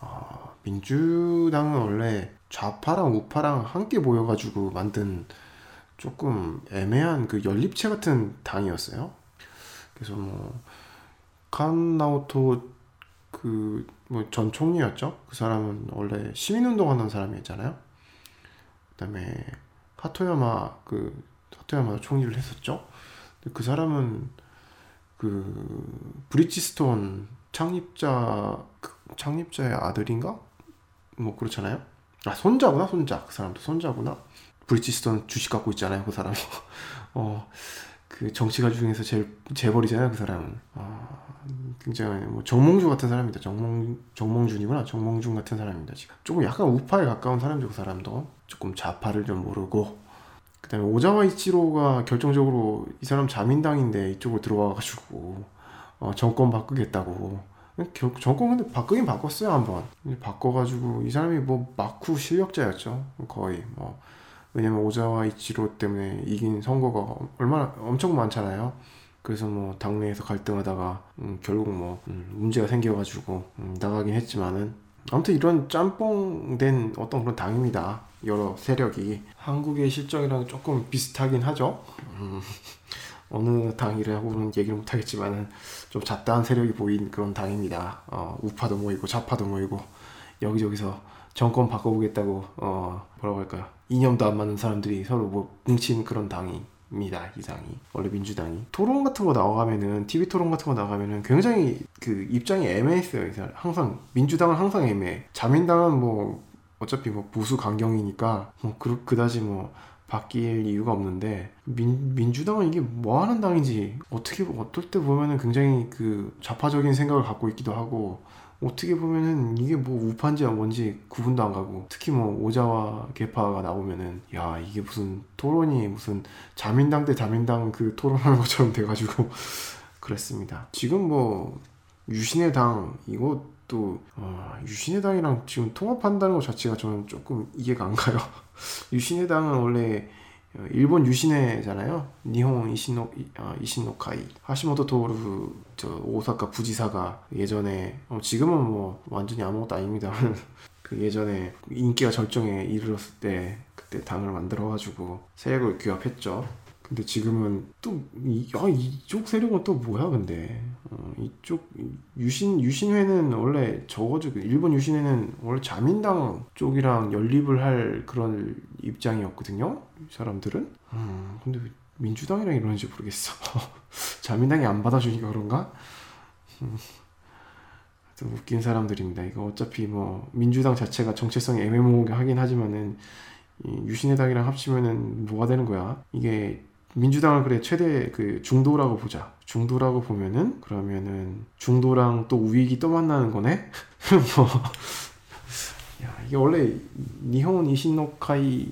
어, 민주당은 원래 좌파랑 우파랑 함께 모여가지고 만든 조금 애매한 그 연립체 같은 당이었어요. 그래서 뭐 칸나오토 그 뭐 전 총리였죠. 그 사람은 원래 시민운동하는 사람이었잖아요. 그다음에 하토야마 그 하토야마 총리를 했었죠. 그 사람은 그 브리지스톤 창립자 그 창립자의 아들인가? 뭐 그렇잖아요. 아 손자구나 손자 그 사람도 손자구나. 브리지스톤 주식 갖고 있잖아요 그 사람. [LAUGHS] 어 그 정치가 중에서 제일 재벌이잖아요 그 사람은. 아 굉장히 뭐 정몽주 같은 사람입니다. 정몽 정몽준이구나 정몽준 같은 사람입니다 지금. 조금 약간 우파에 가까운 사람이죠 그 사람도. 조금 좌파를 좀 모르고 그다음에 오자와 이치로가 결정적으로 이 사람 자민당인데 이쪽으로 들어와가지고 어, 정권 바꾸겠다고 결, 정권 근데 바꾸긴 바꿨어요 한번 바꿔가지고 이 사람이 뭐 마쿠 실력자였죠 거의 뭐 왜냐면 오자와 이치로 때문에 이긴 선거가 얼마나 엄청 많잖아요 그래서 뭐 당내에서 갈등하다가 음, 결국 뭐 음, 문제가 생겨가지고 음, 나가긴 했지만은 아무튼 이런 짬뽕된 어떤 그런 당입니다. 여러 세력이 한국의 실정이랑 조금 비슷하긴 하죠. 음, [LAUGHS] 어느 당이라고는 얘기를 못하겠지만은 좀 잡다한 세력이 보인 그런 당입니다. 어, 우파도 모이고 좌파도 모이고 여기저기서 정권 바꿔보겠다고 어, 뭐라고 할까요? 이념도 안 맞는 사람들이 서로 뭐 뭉친 그런 당이 입니다 이 당이. 원래 민주당이. 토론 같은 거 나가면은 TV 토론 같은 거 나가면은 굉장히 그 입장이 애매했어요. 항상 민주당은 항상 애매해. 자민당은 뭐 어차피 뭐 보수 강경이니까 뭐 그, 그다지 뭐 바뀔 이유가 없는데 민, 민주당은 이게 뭐 하는 당인지 어떻게 어떨 때 보면은 굉장히 그 좌파적인 생각을 갖고 있기도 하고 어떻게 보면은 이게 뭐 우파인지 뭔지 구분도 안 가고 특히 뭐 오자와 개파가 나오면은 야 이게 무슨 토론이 무슨 자민당 대 자민당 그 토론하는 것처럼 [LAUGHS] 돼가지고 그랬습니다. 지금 뭐 유신의 당 이것도 어, 유신의 당이랑 지금 통합한다는 것 자체가 저는 조금 이해가 안 가요. [LAUGHS] 유신의 당은 원래 일본 유신회잖아요. 니홍 이시노 아, 이시노카이 하시모토 토르 저 오사카 부지사가 예전에 어, 지금은 뭐 완전히 아무것도 아닙니다. [LAUGHS] 그 예전에 인기가 절정에 이르렀을 때 그때 당을 만들어가지고 세력을 규합했죠. 근데 지금은 또 이, 아, 이쪽 세력은 또 뭐야 근데? 어, 이쪽 유신 유신회는 원래 저거죠 일본 유신회는 원래 자민당 쪽이랑 연립을 할 그런 입장이었거든요 사람들은. 음, 근데 민주당이랑 이러는지 모르겠어. [LAUGHS] 자민당이 안 받아주니까 그런가? 음, 웃긴 사람들입니다. 이거 어차피 뭐 민주당 자체가 정체성이 애매모호하긴 하지만은 유신회당이랑 합치면은 뭐가 되는 거야? 이게 민주당을 그래 최대 그 중도라고 보자. 중도라고 보면은 그러면은 중도랑 또 우익이 또 만나는 거네. [LAUGHS] 뭐 야, 이게 원래 니혼 이신노카이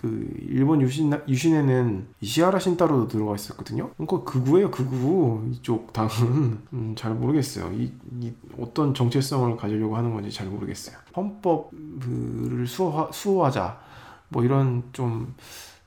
그 일본 유신 유신에는 이시하라 신따로도 들어가 있었거든요. 그러니까 극우예요, 극우 이쪽 당은 음, 잘 모르겠어요. 이, 이, 어떤 정체성을 가지려고 하는 건지 잘 모르겠어요. 헌법을 수호, 수호하자 뭐 이런 좀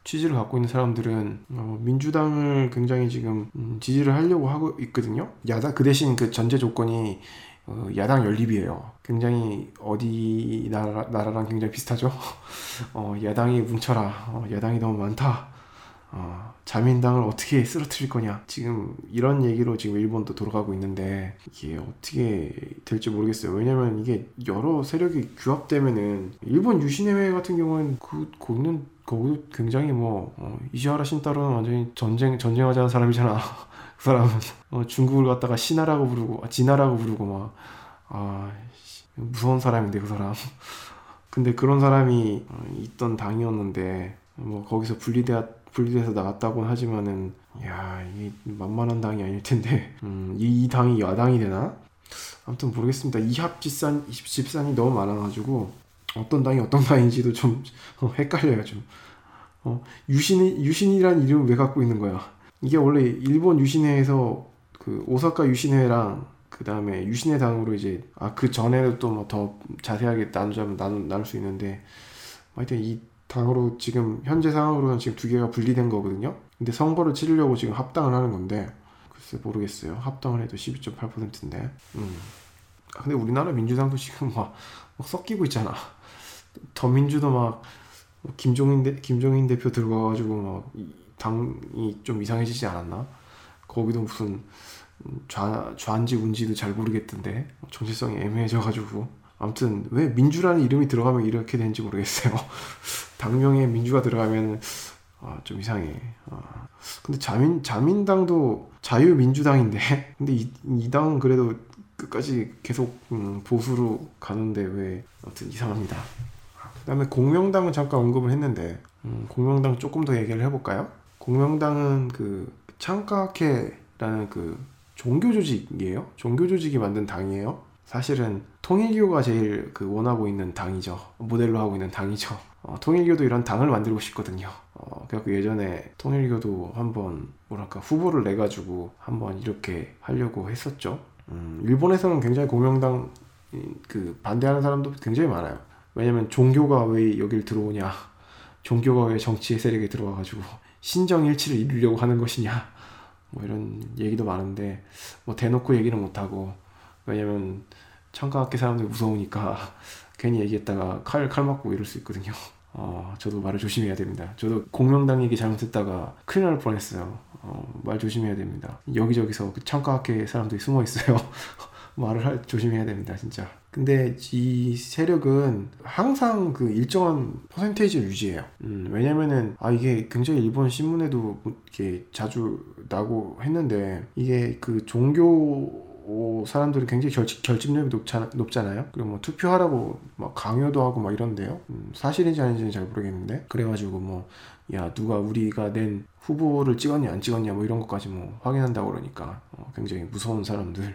취지를 갖고 있는 사람들은 어, 민주당을 굉장히 지금 음, 지지를 하려고 하고 있거든요. 야당 그 대신 그 전제 조건이 어, 야당 연립이에요. 굉장히 어디 나라, 나라랑 굉장히 비슷하죠. [LAUGHS] 어, 야당이 뭉쳐라. 어, 야당이 너무 많다. 어, 자민당을 어떻게 쓰러뜨릴 거냐. 지금 이런 얘기로 지금 일본도 돌아가고 있는데 이게 어떻게 될지 모르겠어요. 왜냐면 이게 여러 세력이 규합되면은 일본 유신회회 같은 경우는 그 거기는 거기 굉장히 뭐 어, 이시하라 신따로는 완전히 전쟁 전쟁하자는 사람이잖아. [LAUGHS] 그 사람은 어, 중국을 갖다가 신하라고 부르고 아, 진하라고 부르고 막 아, 무서운 사람인데 그 사람. [LAUGHS] 근데 그런 사람이 어, 있던 당이었는데 뭐 거기서 분리돼 분리돼서 나갔다고 하지만은 야 이게 만만한 당이 아닐 텐데 [LAUGHS] 음, 이, 이 당이 야당이 되나? 아무튼 모르겠습니다. 이합 집산 집산이 너무 많아가지고 어떤 당이 어떤 당인지도 좀 [LAUGHS] 어, 헷갈려요 좀. 어, 유신 유신이란 이름을 왜 갖고 있는 거야? 이게 원래 일본 유신회에서 그 오사카 유신회랑 그 다음에 유신회 당으로 이제 아 그 전에도 또 뭐 더 자세하게 나누자면 나누, 나눌 수 있는데 하여튼 이 당으로 지금 현재 상황으로는 지금 두 개가 분리된 거거든요. 근데 선거를 치르려고 지금 합당을 하는 건데 글쎄 모르겠어요. 합당을 해도 12.8%인데. 음. 아, 근데 우리나라 민주당도 지금 막, 막 섞이고 있잖아. 더민주도 막 김종인 대, 김종인 대표 들어가가지고 막 당이 좀 이상해지지 않았나? 거기도 무슨 좌, 좌인지 운지도 잘 모르겠던데 정체성이 애매해져가지고 아무튼 왜 민주라는 이름이 들어가면 이렇게 되는지 모르겠어요. [LAUGHS] 당명에 민주가 들어가면 아, 좀 이상해. 아. 근데 자민 자민당도 자유민주당인데 [LAUGHS] 근데 이, 이 당은 그래도 끝까지 계속 음, 보수로 가는데 왜 아무튼 이상합니다. 그다음에 공명당은 잠깐 언급을 했는데 음, 공명당 조금 더 얘기를 해볼까요? 공명당은 그 창가케라는 그 종교 조직이에요. 종교 조직이 만든 당이에요. 사실은 통일교가 제일 그 원하고 있는 당이죠. 모델로 하고 있는 당이죠. [LAUGHS] 어, 통일교도 이런 당을 만들고 싶거든요. 어, 그래서 예전에 통일교도 한번 뭐랄까 후보를 내 가지고 한번 이렇게 하려고 했었죠. 음, 일본에서는 굉장히 공명당 그 반대하는 사람도 굉장히 많아요. 왜냐면 종교가 왜 여길 들어오냐, [LAUGHS] 종교가 왜 정치 세력에 들어와가지고 [LAUGHS] 신정일치를 이루려고 하는 것이냐, 뭐 이런 얘기도 많은데 뭐 대놓고 얘기는 못하고 왜냐면 창가학계 사람들 무서우니까 괜히 얘기했다가 칼, 칼 맞고 이럴 수 있거든요. [LAUGHS] 어, 저도 말을 조심해야 됩니다. 저도 공명당 얘기 잘못했다가 큰일 날 뻔했어요. 어, 말 조심해야 됩니다. 여기저기서 그 창가 학계 사람들이 숨어 있어요. [LAUGHS] 말을 할, 조심해야 됩니다, 진짜. 근데 이 세력은 항상 그 일정한 퍼센테이지를 유지해요. 음, 왜냐면은, 아, 이게 굉장히 일본 신문에도 이렇게 자주 나고 했는데, 이게 그 종교 사람들이 굉장히 결집, 결집력이 높잖아, 높잖아요. 그리고 뭐 투표하라고 막 강요도 하고 막 이런데요. 음, 사실인지 아닌지는 잘 모르겠는데. 그래가지고 뭐, 야, 누가 우리가 낸 후보를 찍었냐, 안 찍었냐, 뭐 이런 것까지 뭐 확인한다고 그러니까. 어, 굉장히 무서운 사람들.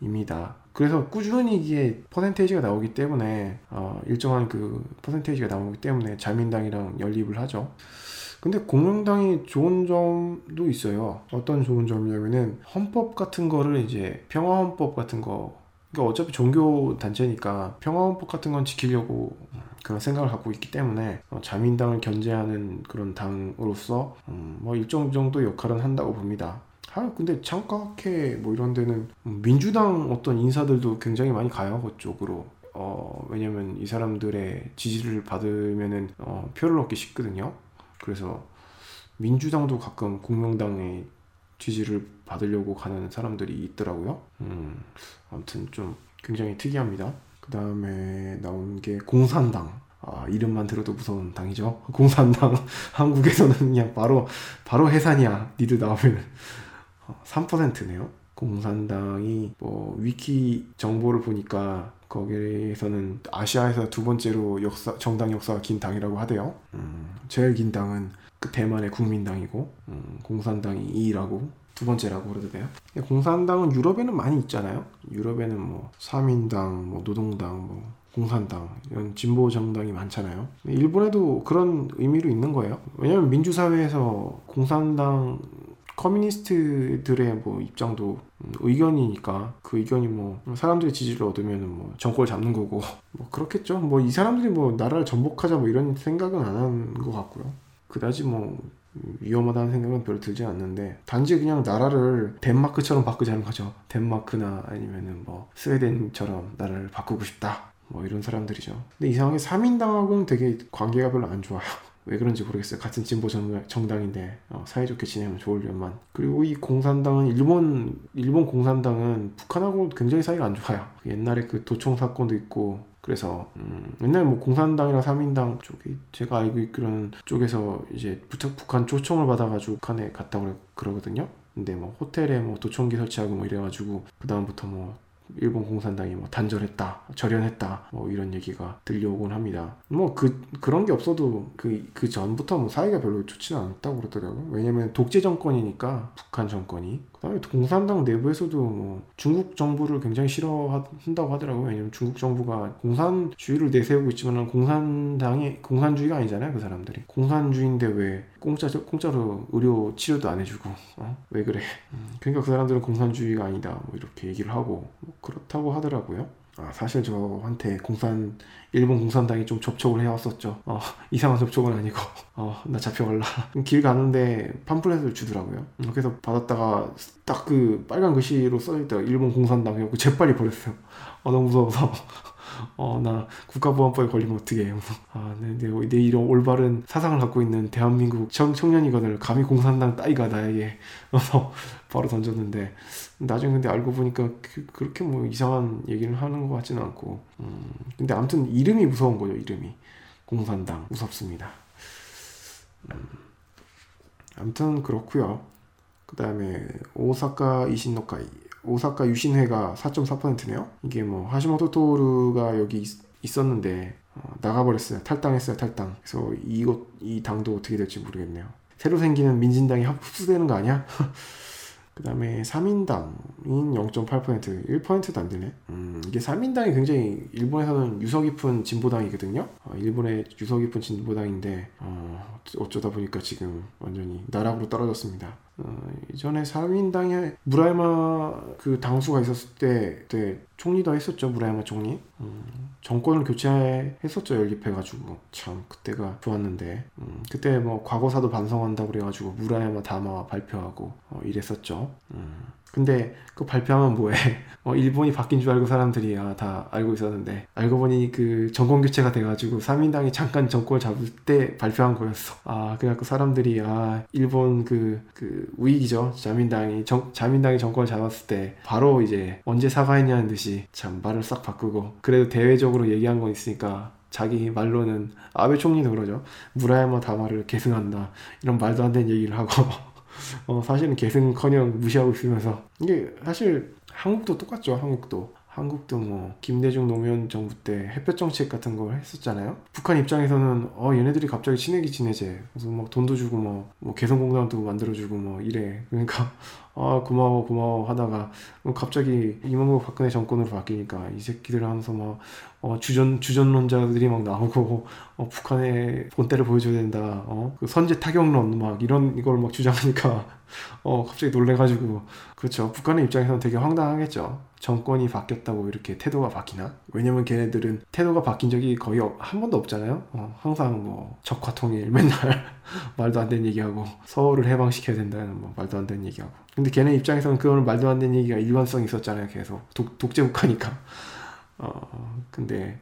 입니다. 그래서 꾸준히 이게 퍼센테이지가 나오기 때문에 어, 일정한 그 퍼센테이지가 나오기 때문에 자민당이랑 연립을 하죠. 근데 공명당이 좋은 점도 있어요. 어떤 좋은 점이냐면은 헌법 같은 거를 이제 평화헌법 같은 거 그러니까 어차피 종교 단체니까 평화헌법 같은 건 지키려고 그런 생각을 갖고 있기 때문에 어, 자민당을 견제하는 그런 당으로서 음, 뭐 일정 정도 역할은 한다고 봅니다. 아 근데 창가학회 뭐 이런 데는 민주당 어떤 인사들도 굉장히 많이 가요 그쪽으로 어 왜냐면 이 사람들의 지지를 받으면은 어, 표를 얻기 쉽거든요 그래서 민주당도 가끔 공명당의 지지를 받으려고 가는 사람들이 있더라고요 음 아무튼 좀 굉장히 특이합니다 그 다음에 나온 게 공산당 아, 이름만 들어도 무서운 당이죠. [LAUGHS] 공산당 [LAUGHS] 한국에서는 그냥 바로 바로 해산이야. 니들 나오면 3%네요. 공산당이 뭐 위키 정보를 보니까 거기에서는 아시아에서 두 번째로 역사 정당 역사가 긴 당이라고 하대요. 음, 제일 긴 당은 그 대만의 국민당이고 음, 공산당이 2위라고 두 번째라고 그래도 돼요. 공산당은 유럽에는 많이 있잖아요. 유럽에는 뭐 사민당, 뭐 노동당, 뭐 공산당 이런 진보 정당이 많잖아요. 일본에도 그런 의미로 있는 거예요. 왜냐하면 민주사회에서 공산당 커뮤니스트들의 뭐 입장도 의견이니까 그 의견이 뭐 사람들의 지지를 얻으면 뭐 정권을 잡는 거고 [LAUGHS] 뭐 그렇겠죠. 뭐 이 사람들이 뭐 나라를 전복하자 뭐 이런 생각은 안 하는 것 같고요. 그다지 뭐 위험하다는 생각은 별로 들지 않는데 단지 그냥 나라를 덴마크처럼 바꾸자는 거죠. 덴마크나 아니면은 뭐 스웨덴처럼 나라를 바꾸고 싶다. 뭐 이런 사람들이죠. 근데 이상하게 3인당하고는 되게 관계가 별로 안 좋아요. 왜 그런지 모르겠어요. 같은 진보 정당인데 어, 사이좋게 지내면 좋을련만. 그리고 이 공산당은 일본 일본 공산당은 북한하고 굉장히 사이가 안 좋아요. 옛날에 그 도청 사건도 있고 그래서 음, 옛날 뭐 공산당이랑 삼인당 쪽이 제가 알고 있기로는 쪽에서 이제 북한 초청을 받아가지고 북한에 갔다고 그러거든요. 근데 뭐 호텔에 뭐 도청기 설치하고 뭐 이래가지고 그 다음부터 뭐 일본 공산당이 뭐 단절했다, 절연했다, 뭐 이런 얘기가 들려오곤 합니다. 뭐 그 그런 게 없어도 그그 전부터 뭐 사이가 별로 좋지는 않았다고 그러더라고요. 왜냐면 독재 정권이니까 북한 정권이 그다음에 공산당 내부에서도 뭐 중국 정부를 굉장히 싫어한다고 하더라고요. 왜냐면 중국 정부가 공산주의를 내세우고 있지만 공산당이 공산주의가 아니잖아요. 그 사람들이 공산주의인데 왜 공짜 공짜로 의료 치료도 안 해주고 어? 왜 그래? 음, 그러니까 그 사람들은 공산주의가 아니다. 뭐 이렇게 얘기를 하고 뭐 그렇다고 하더라고요. 아, 사실 저한테 공산 일본 공산당이 좀 접촉을 해왔었죠. 어, [LAUGHS] 이상한 접촉은 아니고 [LAUGHS] 어, 나 잡혀갈라. [LAUGHS] 길 가는데 팜플렛을 주더라고요. 음, 그래서 받았다가 딱 그 빨간 글씨로 써있다 일본 공산당 해갖고 재빨리 버렸어요. 어, 너무 무서워서 어, 나 국가보안법에 걸리면 어떡해. 뭐. 아, 내, 내, 내 이런 올바른 사상을 갖고 있는 대한민국 청, 청년이거든. 감히 공산당 따위가 나에게. 어, 바로 던졌는데. 나중에 근데 알고 보니까 그, 그렇게 뭐 이상한 얘기를 하는 것 같지는 않고. 음, 근데 아무튼 이름이 무서운 거죠, 이름이. 공산당. 무섭습니다. 음, 아무튼 그렇고요 그 다음에 오사카 이신노카이 오사카 유신회가 4.4%네요. 이게 뭐 하시모토 토르가 여기 있, 었는데 어, 나가버렸어요. 탈당했어요. 탈당. 그래서 이곳 이 당도 어떻게 될지 모르겠네요. 새로 생기는 민진당이 흡수되는 거 아니야? [LAUGHS] 그 다음에 3인당인 0.8% 1%도 안 되네. 음, 이게 3인당이 굉장히 일본에서는 유서 깊은 진보당이거든요. 어, 일본의 유서 깊은 진보당인데 어, 어쩌다 보니까 지금 완전히 나락으로 떨어졌습니다. 어, 이전에 3인당에 무라야마 그 당수가 있었을 때 그때 총리도 했었죠 무라야마 총리. 음, 정권을 교체했었죠 연립해가지고. 참 그때가 좋았는데. 음, 그때 뭐 과거사도 반성한다고 그래가지고 무라야마 담화 발표하고 어, 이랬었죠. 음. 근데 그 발표하면 뭐해? [LAUGHS] 어, 일본이 바뀐 줄 알고 사람들이 아, 다 알고 있었는데 알고 보니 그 정권 교체가 돼가지고 3인당이 잠깐 정권을 잡을 때 발표한 거였어. 아 그래갖고 사람들이 아 일본 그, 그 우익이죠. 자민당이 정, 자민당이 정권을 잡았을 때 바로 이제 언제 사과했냐는 듯이 참 말을 싹 바꾸고 그래도 대외적으로 얘기한 건 있으니까 자기 말로는 아베 총리도 그러죠. 무라야마 다마를 계승한다. 이런 말도 안 되는 얘기를 하고 [LAUGHS] 어, 사실은 계승커녕 무시하고 있으면서 이게 사실 한국도 똑같죠. 한국도 한국도 뭐 김대중 노무현 정부 때 햇볕 정책 같은 걸 했었잖아요. 북한 입장에서는 어 얘네들이 갑자기 친해기 지내재. 그래서 막 돈도 주고 뭐, 뭐 개성공단도 만들어주고 뭐 이래. 그러니까 [LAUGHS] 아 고마워 고마워 하다가 갑자기 이명박 박근혜 정권으로 바뀌니까 이 새끼들 하면서 막 어, 주전 주전론자들이 막 나오고 어, 북한의 본때를 보여줘야 된다. 어, 그 선제 타격론 막 이런 이걸 막 주장하니까 [LAUGHS] 어 갑자기 놀래가지고 그렇죠. 북한의 입장에서는 되게 황당하겠죠. 정권이 바뀌었다고 이렇게 태도가 바뀌나? 왜냐면 걔네들은 태도가 바뀐 적이 거의 한 번도 없잖아요. 어, 항상 뭐 적화통일 맨날 [LAUGHS] 말도 안 되는 얘기하고 서울을 해방시켜야 된다는 뭐 말도 안 되는 얘기하고. 근데 걔네 입장에서는 그거는 말도 안 되는 얘기가 일관성이 있었잖아요. 계속 독, 독재국가니까. [LAUGHS] 어 근데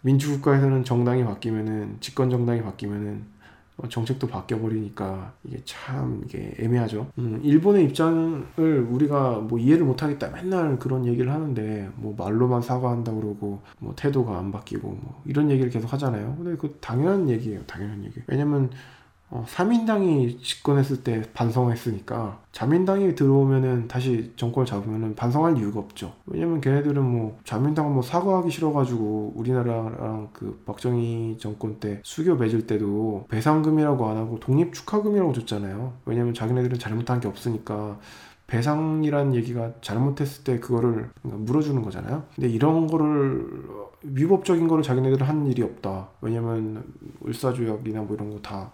민주국가에서는 정당이 바뀌면은 집권 정당이 바뀌면은 어, 정책도 바뀌어 버리니까 이게 참 이게 애매하죠. 음, 일본의 입장을 우리가 뭐 이해를 못 하겠다 맨날 그런 얘기를 하는데 뭐 말로만 사과한다 그러고 뭐 태도가 안 바뀌고 뭐 이런 얘기를 계속 하잖아요. 근데 그 당연한 얘기예요. 당연한 얘기. 왜냐면 어, 3인당이 집권했을 때 반성했으니까 자민당이 들어오면은 다시 정권을 잡으면은 반성할 이유가 없죠. 왜냐면 걔네들은 뭐 자민당은 뭐 사과하기 싫어가지고 우리나라랑 그 박정희 정권 때 수교 맺을 때도 배상금이라고 안 하고 독립 축하금이라고 줬잖아요. 왜냐면 자기네들은 잘못한 게 없으니까 배상이란 얘기가 잘못했을 때 그거를 물어주는 거잖아요. 근데 이런 거를 위법적인 거를 자기네들은 한 일이 없다. 왜냐면 을사조약이나 뭐 이런 거다 어,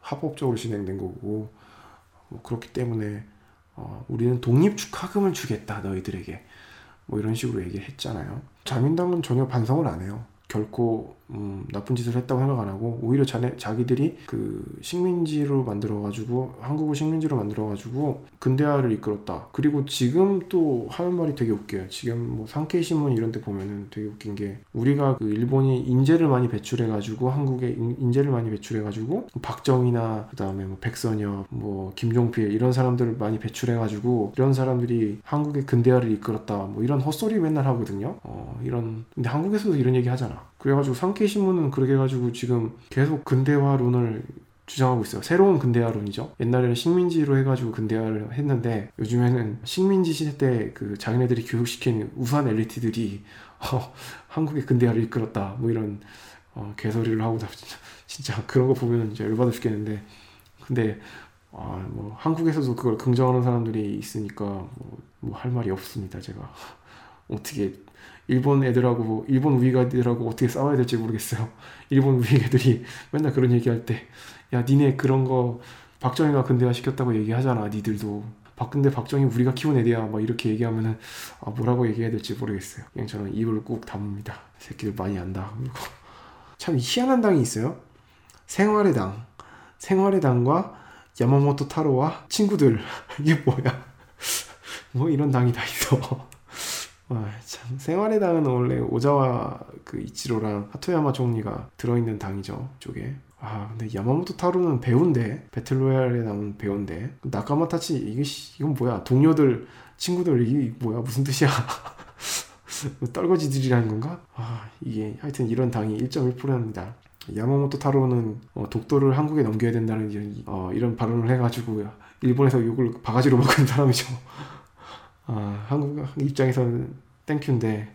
합법적으로 진행된 거고 뭐 그렇기 때문에 어, 우리는 독립축하금을 주겠다 너희들에게 뭐 이런 식으로 얘기를 했잖아요. 자민당은 전혀 반성을 안 해요. 결코 음, 나쁜 짓을 했다고 생각 안 하고 오히려 자네, 자기들이 그 식민지로 만들어 가지고 한국을 식민지로 만들어 가지고 근대화를 이끌었다. 그리고 지금 또 하는 말이 되게 웃겨요. 지금 뭐 상케이 신문 이런 데 보면은 되게 웃긴 게 우리가 그 일본이 인재를 많이 배출해 가지고 한국에 인 재를 많이 배출해 가지고 박정희나 그다음에 뭐 백선엽 뭐 김종필 이런 사람들을 많이 배출해 가지고 이런 사람들이 한국의 근대화를 이끌었다. 뭐 이런 헛소리 맨날 하거든요. 어, 이런 근데 한국에서도 이런 얘기 하잖아. 그래가지고 상케이 신문은 그렇게 해가지고 지금 계속 근대화론을 주장하고 있어요. 새로운 근대화론이죠. 옛날에는 식민지로 해가지고 근대화를 했는데 요즘에는 식민지 시대 때그 자기네들이 교육시킨 우수한 엘리트들이 어, 한국의 근대화를 이끌었다. 뭐 이런 어, 개소리를 하고 진짜, 진짜 그런 거 보면 이제 열받아 죽겠는데 근데 아, 뭐 한국에서도 그걸 긍정하는 사람들이 있으니까 뭐, 뭐할 말이 없습니다. 제가 어떻게 일본 애들하고 일본 우익 애들하고 어떻게 싸워야 될지 모르겠어요. [LAUGHS] 일본 우익 애들이 맨날 그런 얘기할 때 야 니네 그런 거 박정희가 근대화 시켰다고 얘기하잖아 니들도 박근대 박정희 우리가 키운 애들야 막 이렇게 얘기하면은 아, 뭐라고 얘기해야 될지 모르겠어요. 그냥 저는 입을 꾹 다뭅니다. 새끼들 많이 안다. 그리고 [LAUGHS] 참 희한한 당이 있어요. 생활의 당. 생활의 당과 야마모토 타로와 친구들 [LAUGHS] 이게 뭐야? 뭐 이런 당이 다 있어. 아, 참. 생활의 당은 원래 오자와 그 이치로랑 하토야마 총리가 들어있는 당이죠 쪽에. 아 근데 야마모토 타로는 배우인데 배틀로얄에 나온 배우인데. 나카마타치 이게 씨, 이건 뭐야? 동료들 친구들 이게 뭐야? 무슨 뜻이야? 뭐 [LAUGHS] 떨거지들이라는 건가? 아 이게 하여튼 이런 당이 1.1%입니다. 야마모토 타로는 어, 독도를 한국에 넘겨야 된다는 이런, 어, 이런 발언을 해가지고 일본에서 욕을 바가지로 먹은 사람이죠 아, 한국 입장에서는 땡큐인데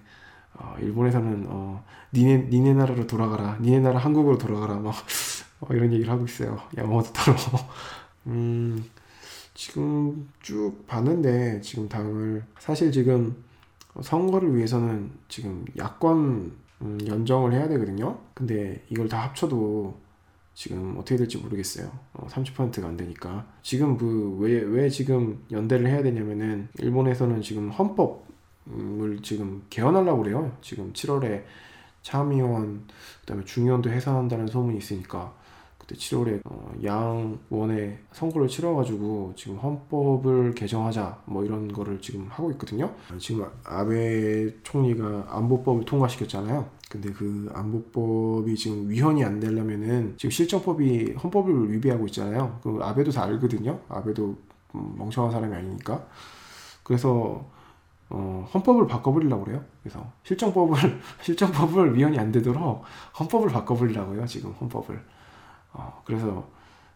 어, 일본에서는 어, 니네 니네 나라로 돌아가라. 니네 나라 한국으로 돌아가라. 막 어, 이런 얘기를 하고 있어요. 야마모토 타로. [LAUGHS] 음 지금 쭉 봤는데 지금 당을 사실 지금 선거를 위해서는 지금 야권 음, 연정을 해야 되거든요. 근데 이걸 다 합쳐도 지금 어떻게 될지 모르겠어요. 어, 30%가 안 되니까. 지금 그, 왜, 왜 지금 연대를 해야 되냐면은, 일본에서는 지금 헌법을 지금 개헌하려고 그래요. 지금 7월에 참의원, 그 다음에 중의원도 해산한다는 소문이 있으니까, 그때 7월에 어, 양원에 선거를 치러가지고 지금 헌법을 개정하자 뭐 이런 거를 지금 하고 있거든요. 지금 아베 총리가 안보법을 통과시켰잖아요. 근데 그 안보법이 지금 위헌이 안 되려면은 지금 실정법이 헌법을 위배하고 있잖아요. 그 아베도 다 알거든요. 아베도 음, 멍청한 사람이 아니니까. 그래서 어, 헌법을 바꿔버리려고 그래요. 그래서 실정법을 [LAUGHS] 실정법을 위헌이 안 되도록 헌법을 바꿔버리려고요. 지금 헌법을. 어, 그래서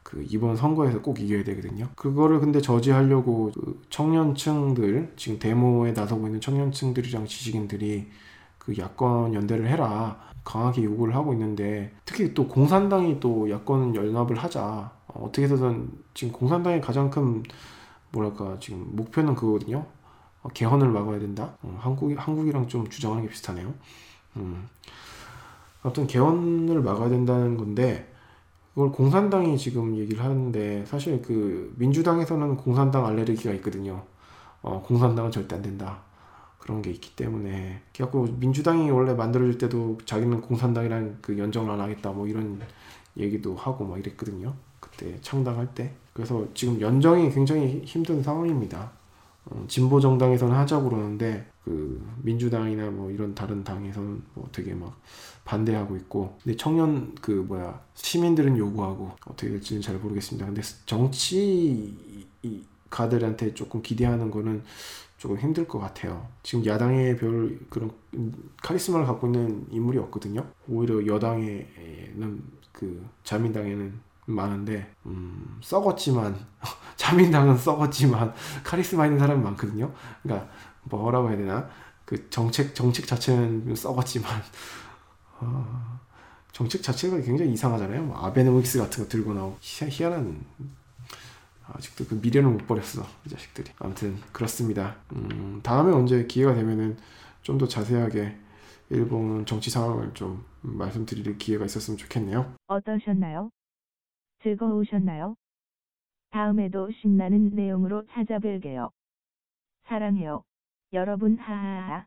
그 이번 선거에서 꼭 이겨야 되거든요. 그거를 근데 저지하려고 그 청년층들 지금 데모에 나서고 있는 청년층들이랑 지식인들이 그 야권 연대를 해라 강하게 요구를 하고 있는데 특히 또 공산당이 또 야권 연합을 하자 어, 어떻게 해서든 지금 공산당의 가장 큰 뭐랄까 지금 목표는 그거거든요. 어, 개헌을 막아야 된다. 어, 한국 한국이랑 좀 주장하는 게 비슷하네요. 음. 아무튼 개헌을 막아야 된다는 건데 그걸 공산당이 지금 얘기를 하는데 사실 그 민주당에서는 공산당 알레르기가 있거든요. 어, 공산당은 절대 안 된다. 그런 게 있기 때문에 그래갖고 민주당이 원래 만들어질 때도 자기는 공산당이랑 그 연정을 안 하겠다 뭐 이런 얘기도 하고 막 이랬거든요. 그때 창당할 때. 그래서 지금 연정이 굉장히 힘든 상황입니다. 어, 진보 정당에서는 하자고 그러는데 그 민주당이나 뭐 이런 다른 당에서는 뭐 되게 막 반대하고 있고 근데 청년 그 뭐야 시민들은 요구하고 어떻게 될지는 잘 모르겠습니다. 근데 정치 가들한테 조금 기대하는 거는 조금 힘들 것 같아요. 지금 야당에 별 그런 카리스마를 갖고 있는 인물이 없거든요. 오히려 여당에는 그 자민당에는 많은데 음, 썩었지만 [LAUGHS] 자민당은 썩었지만 카리스마 있는 사람이 많거든요. 그러니까 뭐라고 해야 되나 그 정책 정책 자체는 썩었지만 어, 정책 자체가 굉장히 이상하잖아요. 뭐 아베노믹스 같은 거 들고 나오고 희, 희한한 아직도 그 미련을 못 버렸어 이 자식들이. 아무튼 그렇습니다. 음, 다음에 언제 기회가 되면은 좀 더 자세하게 일본 정치 상황을 좀 말씀드릴 기회가 있었으면 좋겠네요. 어떠셨나요? 즐거우셨나요? 다음에도 신나는 내용으로 찾아뵐게요. 사랑해요. 여러분 하하하.